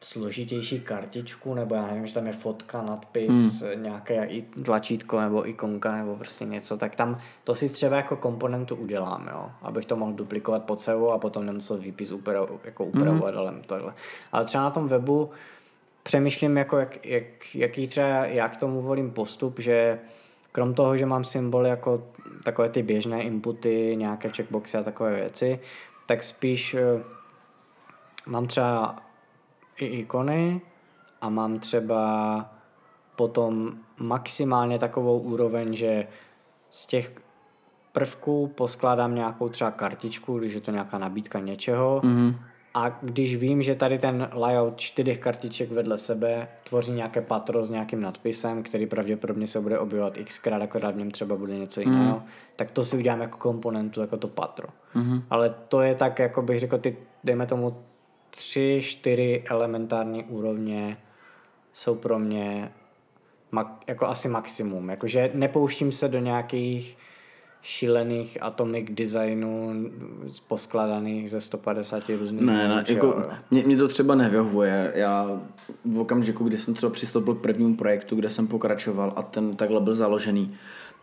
složitější kartičku, nebo já nevím, že tam je fotka, nadpis, hmm. nějaké i tlačítko nebo ikonka nebo prostě něco, tak tam to si třeba jako komponentu udělám, jo, abych to mohl duplikovat pod sebou a potom nemusel výpis uprav, jako upravovat, hmm. ale tohle. Ale třeba na tom webu přemýšlím, jako jak, jak, jaký třeba já k tomu volím postup, že Krom toho, že mám symboly jako takové ty běžné inputy, nějaké checkboxy a takové věci, tak spíš eh, mám třeba i ikony a mám třeba potom maximálně takovou úroveň, že z těch prvků poskládám nějakou třeba kartičku, když je to nějaká nabídka něčeho mm-hmm. A když vím, že tady ten layout čtyřech kartiček vedle sebe tvoří nějaké patro s nějakým nadpisem, který pravděpodobně se bude objevovat xkrát, akorát v něm třeba bude něco mhm. jiného, mm. tak to si udělám jako komponentu, jako to patro. Mm. Ale to je tak, jako bych řekl, ty, dejme tomu, tři, čtyři elementární úrovně jsou pro mě mak, jako asi maximum. Jakože nepouštím se do nějakých šílených atomic designů poskladaných ze 150 různých Ne, ne, jako, mě, mě, to třeba nevyhovuje. Já v okamžiku, kdy jsem třeba přistoupil k prvnímu projektu, kde jsem pokračoval a ten takhle byl založený,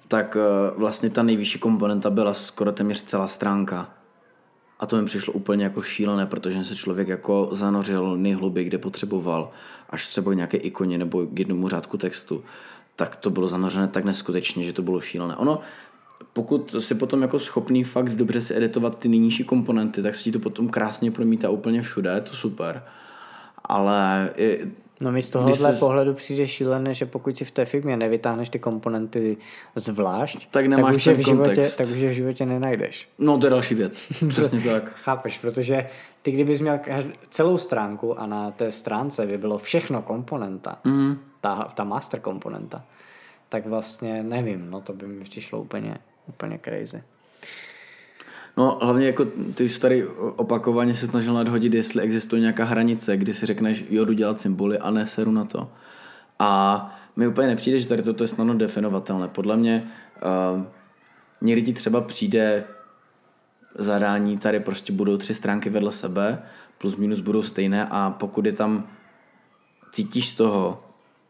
tak uh, vlastně ta nejvyšší komponenta byla skoro téměř celá stránka. A to mi přišlo úplně jako šílené, protože se člověk jako zanořil nejhluběji, kde potřeboval, až třeba nějaké ikoně nebo k jednomu řádku textu, tak to bylo zanořené tak neskutečně, že to bylo šílené. Ono, pokud jsi potom jako schopný fakt dobře si editovat ty nejnižší komponenty, tak se ti to potom krásně promítá úplně všude, je to super. Ale je, No mi z tohohle jsi... pohledu přijde šílené, že pokud si v té firmě nevytáhneš ty komponenty zvlášť, tak, nemáš tak, už, je v životě, tak už je v životě nenajdeš. No to je další věc, přesně tak. Chápeš, protože ty kdybys měl celou stránku a na té stránce by bylo všechno komponenta, mm. ta, ta master komponenta, tak vlastně nevím, no to by mi přišlo úplně, úplně crazy. No hlavně jako ty jsi tady opakovaně se snažil nadhodit, jestli existuje nějaká hranice, kdy si řekneš, jo, jdu dělat symboly a ne seru na to. A mi úplně nepřijde, že tady toto je snadno definovatelné. Podle mě uh, někdy ti třeba přijde zadání, tady prostě budou tři stránky vedle sebe, plus minus budou stejné a pokud je tam cítíš z toho,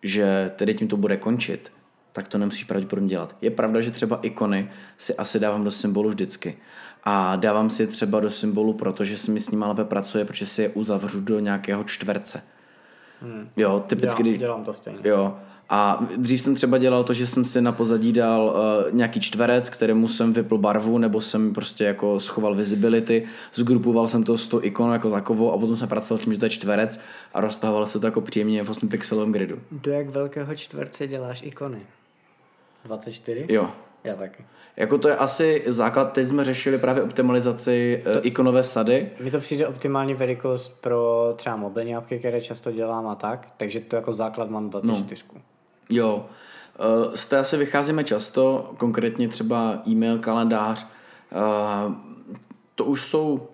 že tedy tím to bude končit, tak to nemusíš pravděpodobně dělat. Je pravda, že třeba ikony si asi dávám do symbolu vždycky. A dávám si je třeba do symbolu, protože se mi s nimi lépe pracuje, protože si je uzavřu do nějakého čtverce. Hmm. Jo, typicky... Já, dělám to stejně. Jo. A dřív jsem třeba dělal to, že jsem si na pozadí dal uh, nějaký čtverec, kterému jsem vypl barvu, nebo jsem prostě jako schoval visibility, zgrupoval jsem to s tou ikonou jako takovou a potom jsem pracoval s tím, že to je čtverec a roztahoval se to jako příjemně v 8 pixelovém gridu. Do jak velkého čtverce děláš ikony? 24? Jo. Já taky. Jako to je asi základ, teď jsme řešili právě optimalizaci to, uh, ikonové sady. Mi to přijde optimální velikost pro třeba mobilní apky, které často dělám a tak, takže to jako základ mám 24. No. Jo. Uh, z té asi vycházíme často, konkrétně třeba e-mail, kalendář. Uh, to už jsou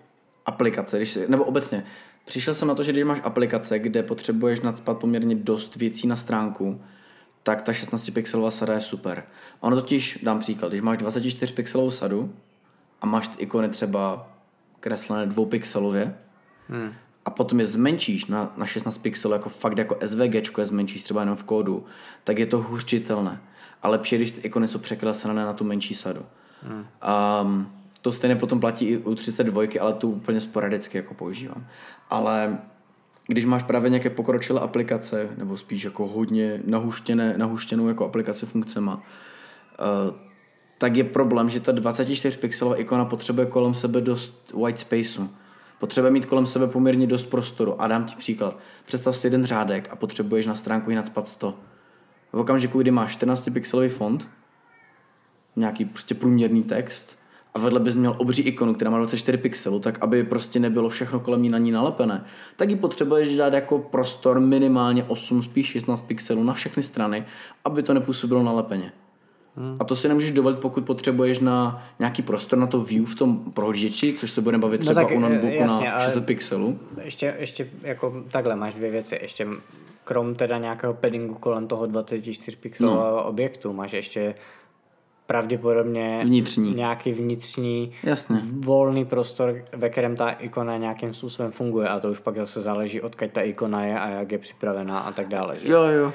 aplikace, když si, nebo obecně. Přišel jsem na to, že když máš aplikace, kde potřebuješ nadspat poměrně dost věcí na stránku, tak ta 16 pixelová sada je super. Ono totiž, dám příklad, když máš 24 pixelovou sadu a máš ty ikony třeba kreslené dvoupixelově hmm. a potom je zmenšíš na, na 16 pixelů jako fakt jako SVG je zmenšíš třeba jenom v kódu, tak je to hůř čitelné. A lepší, když ty ikony jsou překreslené na tu menší sadu. Hmm. Um, to stejně potom platí i u 32, ale tu úplně sporadicky jako používám. Ale když máš právě nějaké pokročilé aplikace, nebo spíš jako hodně nahuštěné, nahuštěnou jako aplikaci funkcema, uh, tak je problém, že ta 24 pixelová ikona potřebuje kolem sebe dost white spaceu. Potřebuje mít kolem sebe poměrně dost prostoru. A dám ti příklad. Představ si jeden řádek a potřebuješ na stránku jinak spad 100. V okamžiku, kdy máš 14 pixelový font, nějaký prostě průměrný text, a vedle bys měl obří ikonu, která má 24 pixelů, tak aby prostě nebylo všechno kolem ní na ní nalepené, tak ji potřebuješ dát jako prostor minimálně 8, spíš 16 pixelů na všechny strany, aby to nepůsobilo nalepeně. Hmm. A to si nemůžeš dovolit, pokud potřebuješ na nějaký prostor na to view v tom prohlížeči, což se budeme bavit no třeba no tak, u notebooku jasně, na 600 pixelů. Ještě, ještě jako takhle máš dvě věci. Ještě krom teda nějakého paddingu kolem toho 24 pixelového no. objektu máš ještě pravděpodobně vnitřní. nějaký vnitřní Jasně. volný prostor, ve kterém ta ikona nějakým způsobem funguje a to už pak zase záleží, odkud ta ikona je a jak je připravená a tak dále. Že? Jo, jo.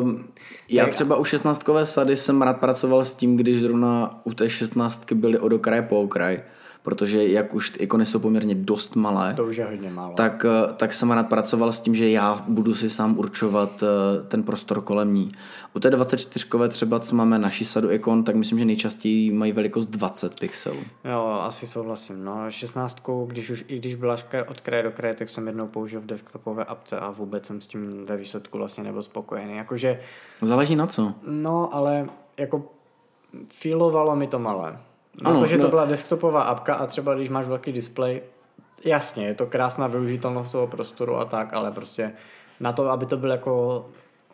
Um, já třeba u 16 sady jsem rád pracoval s tím, když zrovna u té 16 byly od okraje po okraj protože jak už ty ikony jsou poměrně dost malé, to už je hodně málo. Tak, eh, tak jsem rád pracoval s tím, že já budu si sám určovat eh, ten prostor kolem ní. U té 24 třeba, co máme naší sadu ikon, tak myslím, že nejčastěji mají velikost 20 pixelů. Jo, asi souhlasím. No, 16, když už, i když byla od kraje do kraje, tak jsem jednou použil v desktopové apce a vůbec jsem s tím ve výsledku vlastně nebyl spokojený. Jakože, Záleží na co? No, ale jako filovalo mi to malé. Na ano, to, že no. to byla desktopová apka a třeba když máš velký displej, jasně, je to krásná využitelnost toho prostoru a tak, ale prostě na to, aby to byl jako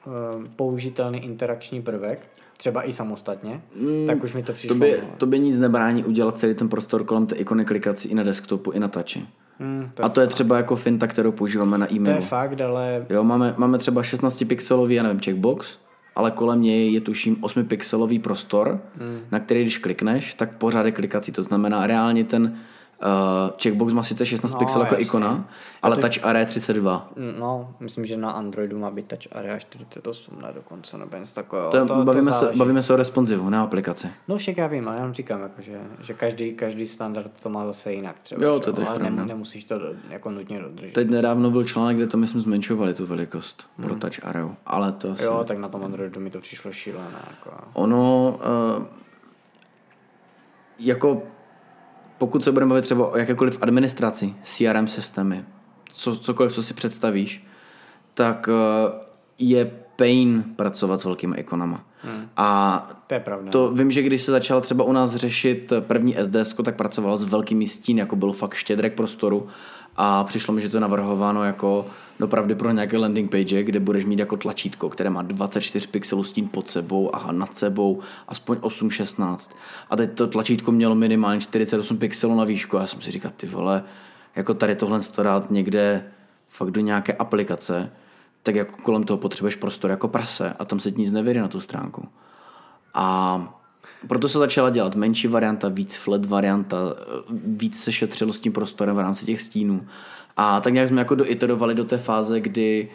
uh, použitelný interakční prvek, třeba i samostatně, mm, tak už mi to přišlo. To by, to by nic nebrání udělat celý ten prostor kolem té ikony klikací i na desktopu, i na touchi. Hmm, to a to je třeba jako finta, kterou používáme na e-mailu. To je fakt, ale... Jo, máme, máme třeba 16 pixelový, já nevím, checkbox, ale kolem něj je tuším 8-pixelový prostor, mm. na který když klikneš, tak pořád je klikací. To znamená reálně ten Uh, checkbox má sice 16 no, pixelů jako ikona, ale to... Touch Area 32. No, myslím, že na Androidu má být Touch Area 48, ne dokonce, nebo něco takového. To, to, bavíme, to se, bavíme se o responsivu, ne aplikaci. No však já vím, ale jenom říkám, jako, že, že každý, každý standard to má zase jinak třeba. Jo, to je ale ne, nemusíš to do, jako nutně dodržet. Teď nedávno byl článek, kde to my jsme zmenšovali tu velikost hmm. pro Touch Area, ale to asi... Jo, tak na tom Androidu mi to přišlo šílené. Jako... Ono, uh, jako pokud se budeme bavit třeba o jakékoliv administraci, CRM systémy, co, cokoliv, co si představíš, tak uh, je pain pracovat s velkými ikonama. Hmm. A to je pravda. To vím, že když se začal třeba u nás řešit první SDS, tak pracoval s velkými stín, jako byl fakt štědrek prostoru a přišlo mi, že to je navrhováno jako dopravdy pro nějaké landing page, kde budeš mít jako tlačítko, které má 24 pixelů stín pod sebou a nad sebou aspoň 8-16. A teď to tlačítko mělo minimálně 48 pixelů na výšku a já jsem si říkal, ty vole, jako tady tohle dát někde fakt do nějaké aplikace, tak jako kolem toho potřebuješ prostor jako prase a tam se nic nevěří na tu stránku. A proto se začala dělat menší varianta, víc flat varianta, víc se šetřilo s tím prostorem v rámci těch stínů. A tak nějak jsme jako doiterovali do té fáze, kdy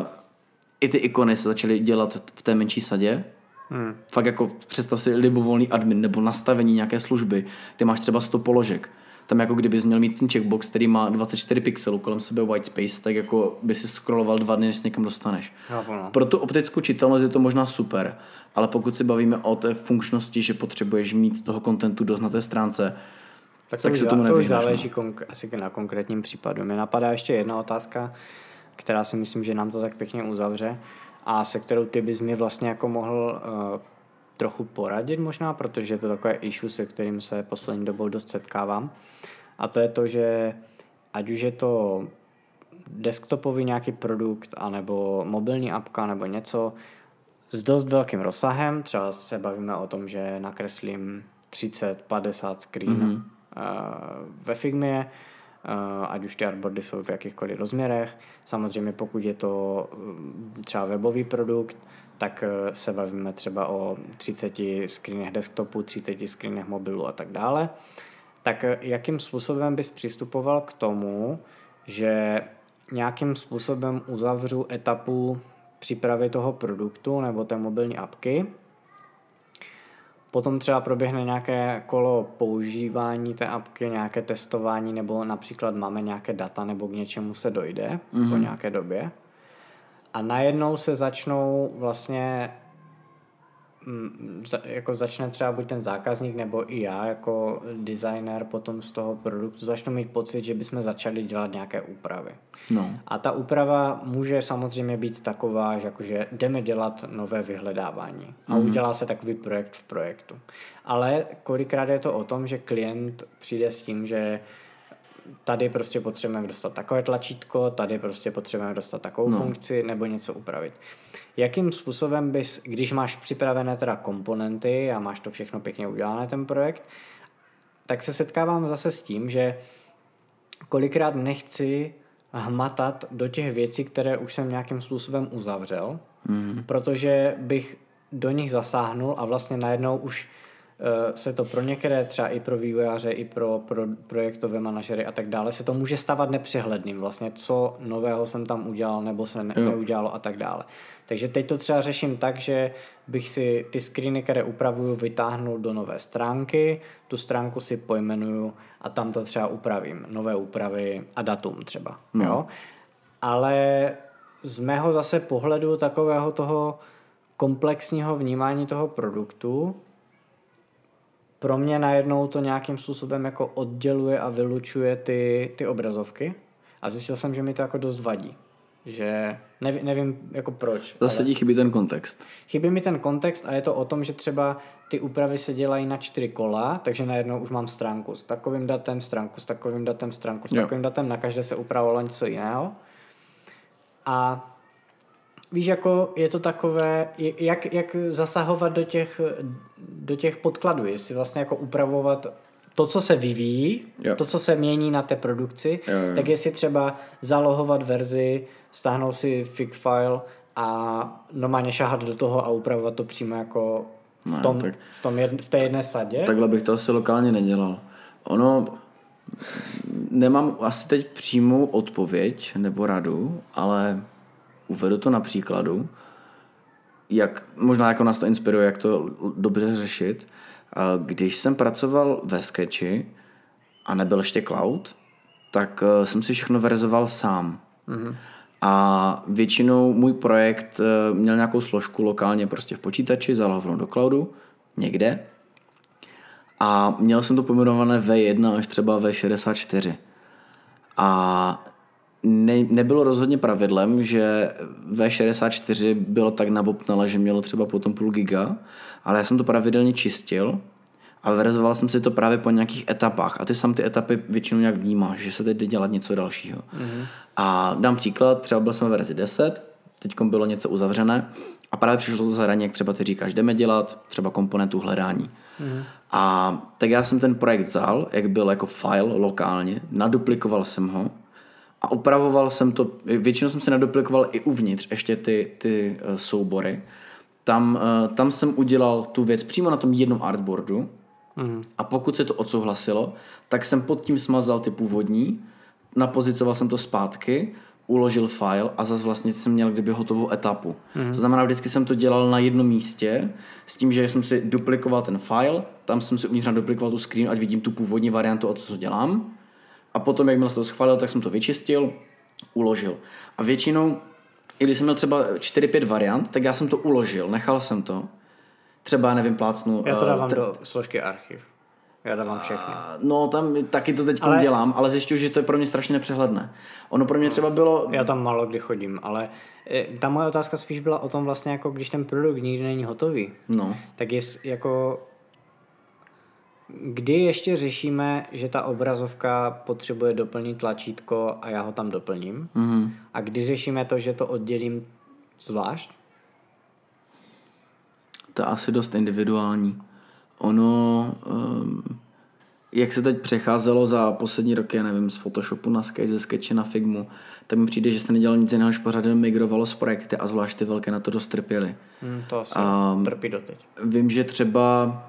uh, i ty ikony se začaly dělat v té menší sadě. Hmm. Fakt jako představ si libovolný admin nebo nastavení nějaké služby, kde máš třeba 100 položek tam jako kdybys měl mít ten checkbox, který má 24 pixelů kolem sebe white space, tak jako by si scrolloval dva dny, než se někam dostaneš. no. Pro tu optickou čitelnost je to možná super, ale pokud si bavíme o té funkčnosti, že potřebuješ mít toho kontentu dost na té stránce, tak, to tak se tomu To už záleží no. konk- asi na konkrétním případu. Mě napadá ještě jedna otázka, která si myslím, že nám to tak pěkně uzavře a se kterou ty bys mi vlastně jako mohl uh, trochu poradit možná, protože je to takové issue, se kterým se poslední dobou dost setkávám. A to je to, že ať už je to desktopový nějaký produkt, anebo mobilní apka, nebo něco s dost velkým rozsahem, třeba se bavíme o tom, že nakreslím 30-50 screen mm-hmm. ve Figmě, ať už ty artboardy jsou v jakýchkoliv rozměrech. Samozřejmě pokud je to mm, třeba webový produkt, tak eh, se bavíme třeba o 30 screenech desktopu, 30 screenech mobilu a tak dále. Tak eh, jakým způsobem bys přistupoval k tomu, že nějakým způsobem uzavřu etapu přípravy toho produktu nebo té mobilní apky, Potom třeba proběhne nějaké kolo používání té apky, nějaké testování, nebo například máme nějaké data, nebo k něčemu se dojde mm-hmm. po mhm. nějaké době a najednou se začnou vlastně mm, jako začne třeba buď ten zákazník nebo i já jako designer potom z toho produktu začnu mít pocit, že bychom začali dělat nějaké úpravy. No. A ta úprava může samozřejmě být taková, že jakože jdeme dělat nové vyhledávání a mm. udělá se takový projekt v projektu. Ale kolikrát je to o tom, že klient přijde s tím, že tady prostě potřebujeme dostat takové tlačítko, tady prostě potřebujeme dostat takovou no. funkci nebo něco upravit. Jakým způsobem bys, když máš připravené teda komponenty a máš to všechno pěkně udělané, ten projekt, tak se setkávám zase s tím, že kolikrát nechci hmatat do těch věcí, které už jsem nějakým způsobem uzavřel, mm. protože bych do nich zasáhnul a vlastně najednou už se to pro některé, třeba i pro vývojáře, i pro, pro projektové manažery a tak dále, se to může stávat nepřehledným. Vlastně, co nového jsem tam udělal nebo se ne, neudělalo a tak dále. Takže teď to třeba řeším tak, že bych si ty screeny, které upravuju, vytáhnul do nové stránky, tu stránku si pojmenuju a tam to třeba upravím. Nové úpravy a datum třeba. No. Jo? Ale z mého zase pohledu takového toho komplexního vnímání toho produktu, pro mě najednou to nějakým způsobem jako odděluje a vylučuje ty, ty obrazovky a zjistil jsem, že mi to jako dost vadí. Že nevím, nevím jako proč. Zase ale... ti chybí ten kontext. Chybí mi ten kontext a je to o tom, že třeba ty úpravy se dělají na čtyři kola, takže najednou už mám stránku s takovým datem, stránku s takovým datem, stránku s jo. takovým datem, na každé se upravovalo něco jiného. A víš, jako je to takové, jak, jak zasahovat do těch, do těch podkladů, jestli vlastně jako upravovat to, co se vyvíjí, jo. to, co se mění na té produkci, jo, jo. tak jestli třeba zalohovat verzi, stáhnout si fig file a normálně šahat do toho a upravovat to přímo jako v, Ne, tom, tak- v, tom jed, v té jedné sadě. Takhle bych to asi lokálně nedělal. Ono, nemám asi teď přímou odpověď nebo radu, ale uvedu to na příkladu, jak, možná jako nás to inspiruje, jak to dobře řešit. Když jsem pracoval ve Sketchi a nebyl ještě cloud, tak eh, jsem si všechno verzoval sám. Mm-hmm. A většinou můj projekt eh, měl nějakou složku lokálně prostě v počítači, založenou do cloudu, někde, a měl jsem to pojmenované V1 až třeba V64. A ne, nebylo rozhodně pravidlem, že V64 bylo tak nabopnalé, že mělo třeba potom půl giga, ale já jsem to pravidelně čistil a verzoval jsem si to právě po nějakých etapách a ty sam ty etapy většinou nějak vnímáš, že se teď jde dělat něco dalšího. Mm-hmm. A dám příklad, třeba byl jsem ve verzi 10, teď bylo něco uzavřené a právě přišlo to zadání, jak třeba ty říkáš, jdeme dělat třeba komponentu hledání. Mm-hmm. A tak já jsem ten projekt vzal, jak byl jako file lokálně, naduplikoval jsem ho a upravoval jsem to, většinou jsem se naduplikoval i uvnitř ještě ty, ty eh, soubory. Tam, eh, tam jsem udělal tu věc přímo na tom jednom artboardu Mhm. a pokud se to odsouhlasilo, tak jsem pod tím smazal ty původní, napozicoval jsem to zpátky, uložil file a zase vlastně jsem měl kdyby hotovou etapu. Mm. To znamená, vždycky jsem to dělal na jednom místě s tím, že jsem si duplikoval ten file, tam jsem si uvnitř duplikoval tu screen, ať vidím tu původní variantu o to, co dělám. A potom, jak jsem to schválil, tak jsem to vyčistil, uložil. A většinou, i když jsem měl třeba 4-5 variant, tak já jsem to uložil, nechal jsem to. Třeba, nevím, plácnu... Já to eh, dávám te- do složky archiv. Já dávám všechny. No, tam taky to teď Ale- ale... dělám, ale zjišťuju, že to je pro mě strašně nepřehledné. Ono pro mě třeba bylo... Já tam málo kdy chodím, ale eh, ta moje otázka spíš byla o tom vlastně, jako když ten produkt nikdy není hotový, No, tak je s- jako kdy ještě řešíme, že ta obrazovka potřebuje doplnit tlačítko a já ho tam doplním mhm. a kdy řešíme to, že to oddělím zvlášť? to je asi dost individuální. Ono, um, jak se teď přecházelo za poslední roky, já nevím, z Photoshopu na Sketch, ze Sketche na Figmu, tak mi přijde, že se nedělalo nic jiného, než pořád migrovalo z projekty a zvlášť ty velké na to dost trpěly. Hmm, to asi Um, trpí doteď. Vím, že třeba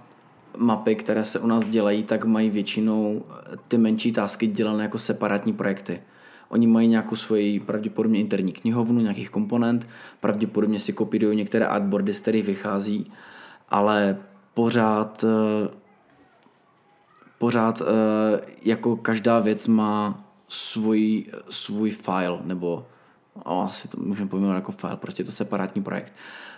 mapy, které se u nás dělají, tak mají většinou ty menší tásky dělané jako separátní projekty. Oni mají nějakou svoji pravděpodobně interní knihovnu, nějakých komponent, pravděpodobně si kopírují některé artboardy, z kterých vychází, ale pořád eh, pořád eh, jako každá věc má svůj, svůj file, nebo o, asi to můžeme pojmenovat jako file, prostě je to separátní projekt.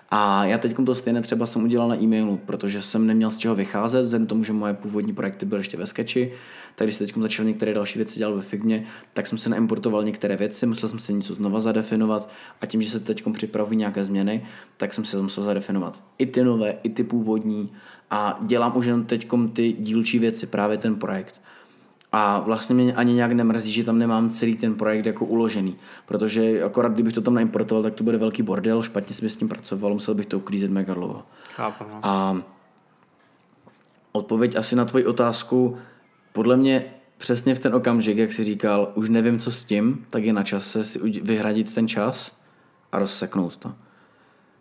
A já teď to stejné třeba jsem udělal na e-mailu, protože jsem neměl z čeho vycházet, vzhledem tomu, že moje původní projekty byly ještě ve Sketchi, tak když se teď začal některé další věci dělat ve Figmě, tak jsem se naimportoval některé věci, musel jsem si něco znova zadefinovat a tím, že se teď připravují nějaké změny, tak jsem si musel zadefinovat i ty nové, i ty původní a dělám už jenom teď ty dílčí věci, právě ten projekt. A vlastně mě ani nějak nemrzí, že tam nemám celý ten projekt jako uložený, protože akorát kdybych to tam naimportoval, tak to bude velký bordel, špatně jsem s tím pracoval, musel bych to uklízet mega dlouho. Chápu, no. A odpověď asi na tvoji otázku, podle mě přesně v ten okamžik, jak jsi říkal, už nevím, co s tím, tak je na čase si vyhradit ten čas a rozseknout to.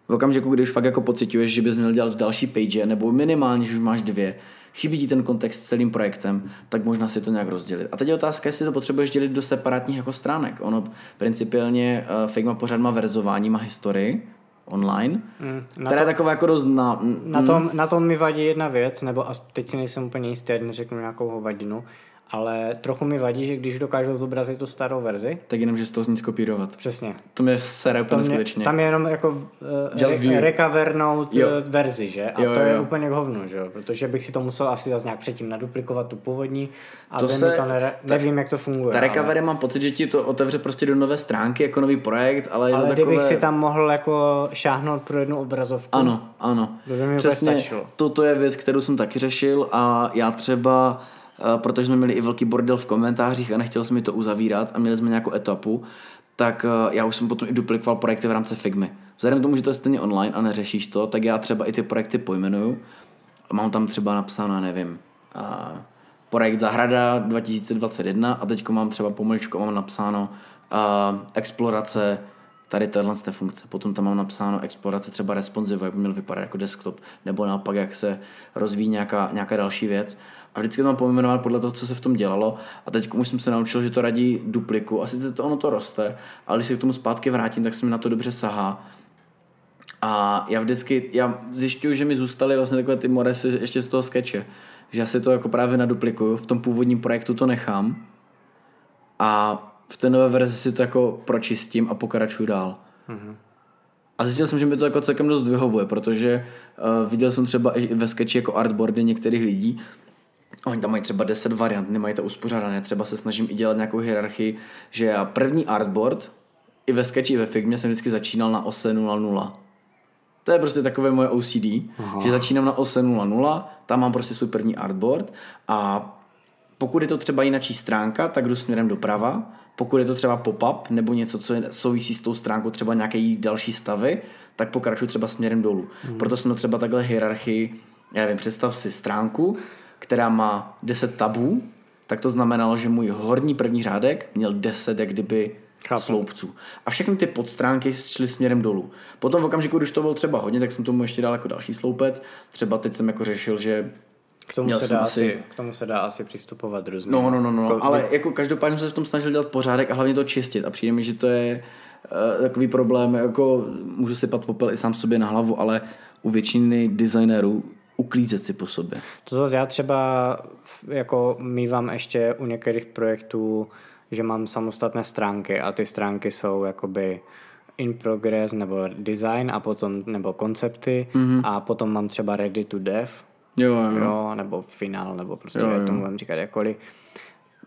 V okamžiku, když fakt jako pociťuješ, že bys měl dělat další page, nebo minimálně, že už máš dvě, chybí ti ten kontext s celým projektem, tak možná si to nějak rozdělit. A teď je otázka, jestli to potřebuješ dělit do separátních jako stránek. Ono principiálně uh, Figma pořád má verzování, má historii online, Mm, která je taková jako dost na, Na tom, na tom mi vadí jedna věc, nebo as, teď si nejsem úplně jistý, neřeknu nějakou hovadinu, ale trochu mi vadí, že když dokážou zobrazit tu starou verzi, tak jenom, že z toho nic kopírovat. přesně. To mě sere To úplně skutečně. tam je jenom jako uh, re, recovernout Jo. jo. verzi, že? A Jo, to jo, je jo. úplně k hovnu, že jo? Protože bych si to musel asi zase nějak předtím naduplikovat tu původní a To to se- to nere, nevím, jak to funguje. Ta ale- recovery mám pocit, že ti to otevře prostě do nové stránky jako nový projekt, ale je Ale to kdybych takové... si tam mohl jako šáhnout pro jednu obrazovku. Ano, ano. To by mi Přesně, stačilo. toto je věc, kterou jsem taky řešil a já třeba, eh, protože jsme měli i velký bordel v komentářích a nechtěl jsem mi to uzavírat a měli jsme nějakou etapu, tak eh, já už jsem potom i duplikoval projekty v rámci Figmy. Vzhledem k tomu, že to je stejně online a neřešíš to, tak já třeba i ty projekty pojmenuju. Mám tam třeba napsáno, nevím, a projekt Zahrada 2021 a teď mám třeba pomlčku, mám napsáno a explorace tady tahle té funkce. Potom tam mám napsáno explorace třeba responsive, jak by měl vypadat jako desktop, nebo naopak, jak se rozvíjí nějaká, nějaká další věc. A vždycky to mám pojmenovat podle toho, co se v tom dělalo. A teď už jsem se naučil, že to radí dupliku. A sice to ono to roste, ale když se k tomu zpátky vrátím, tak se mi na to dobře sahá. A já vždycky, já zjišťuju, že mi zůstaly vlastně takové ty moresy ještě z toho skeče. Že já si to jako právě naduplikuju, v tom původním projektu to nechám a v té nové verzi si to jako pročistím a pokračuju dál. Mm-hmm. A zjistil jsem, že mi to jako celkem dost vyhovuje, protože uh, viděl jsem třeba i ve sketchi jako artboardy některých lidí, Oni tam mají třeba 10 variant, nemají to uspořádané. Třeba se snažím i dělat nějakou hierarchii, že já první artboard i ve sketchi, i ve Figmě jsem vždycky začínal na ose 0.0. To je prostě takové moje OCD, Aha. že začínám na ose 0.0, tam mám prostě svůj první artboard a pokud je to třeba jináčí stránka, tak jdu směrem doprava. Pokud je to třeba pop-up nebo něco, co je, souvisí s tou stránkou, třeba nějaké další stavy, tak pokračuji třeba směrem dolů. Hmm. Proto jsme třeba takhle hierarchii, já nevím, představ si stránku, která má 10 tabů, tak to znamenalo, že můj horní první řádek měl 10 jak kdyby Chápu. sloupců. A všechny ty podstránky šly směrem dolů. Potom v okamžiku, když to bylo třeba hodně, tak jsem tomu ještě dal jako další sloupec. Třeba teď jsem jako řešil, že k tomu, se dá asi, asi, k tomu se dá asi přistupovat různě. No, no, no, no, jako, ale jako každopádně jsem se v tom snažil dělat pořádek a hlavně to čistit a přijde mi, že to je uh, takový problém, jako můžu sypat popel i sám sobě na hlavu, ale u většiny designérů uklízet si po sobě. To zase já třeba jako mývám ještě u některých projektů, že mám samostatné stránky a ty stránky jsou jakoby in progress nebo design a potom nebo koncepty mm-hmm. a potom mám třeba ready to dev jo, jo. jo nebo finál nebo prostě jo, jo. tomu můžeme říkat jakkoliv.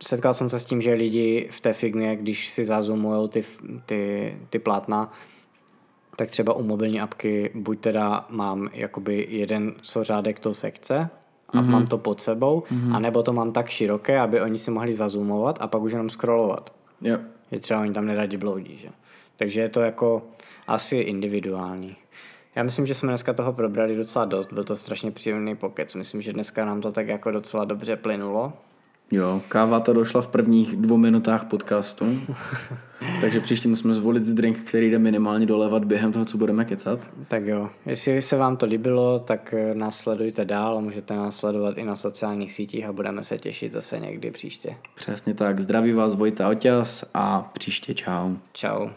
Setkal jsem se s tím, že lidi v té figmě, když si zazumujou ty, ty, ty plátna, tak třeba u mobilní apky buď teda mám jakoby jeden co řádek to sekce a mm-hmm. mám to pod sebou, mm-hmm. anebo to mám tak široké, aby oni si mohli zazumovat a pak už jenom scrollovat. Yep. Že třeba oni tam neradi bloudí, že? Takže je to jako asi individuální. Já myslím, že jsme dneska toho probrali docela dost, byl to strašně příjemný pokec. Myslím, že dneska nám to tak jako docela dobře plynulo. Jo, káva to došla v prvních dvou minutách podcastu. takže příště musíme zvolit drink, který jde minimálně dolevat během toho, co budeme kecat. Tak jo, jestli se vám to líbilo, tak eh, nás sledujte dál, můžete nás sledovat i na sociálních sítích a budeme se těšit zase někdy příště. Přesně tak, zdraví vás Vojta Oťas a příště čau. Čau.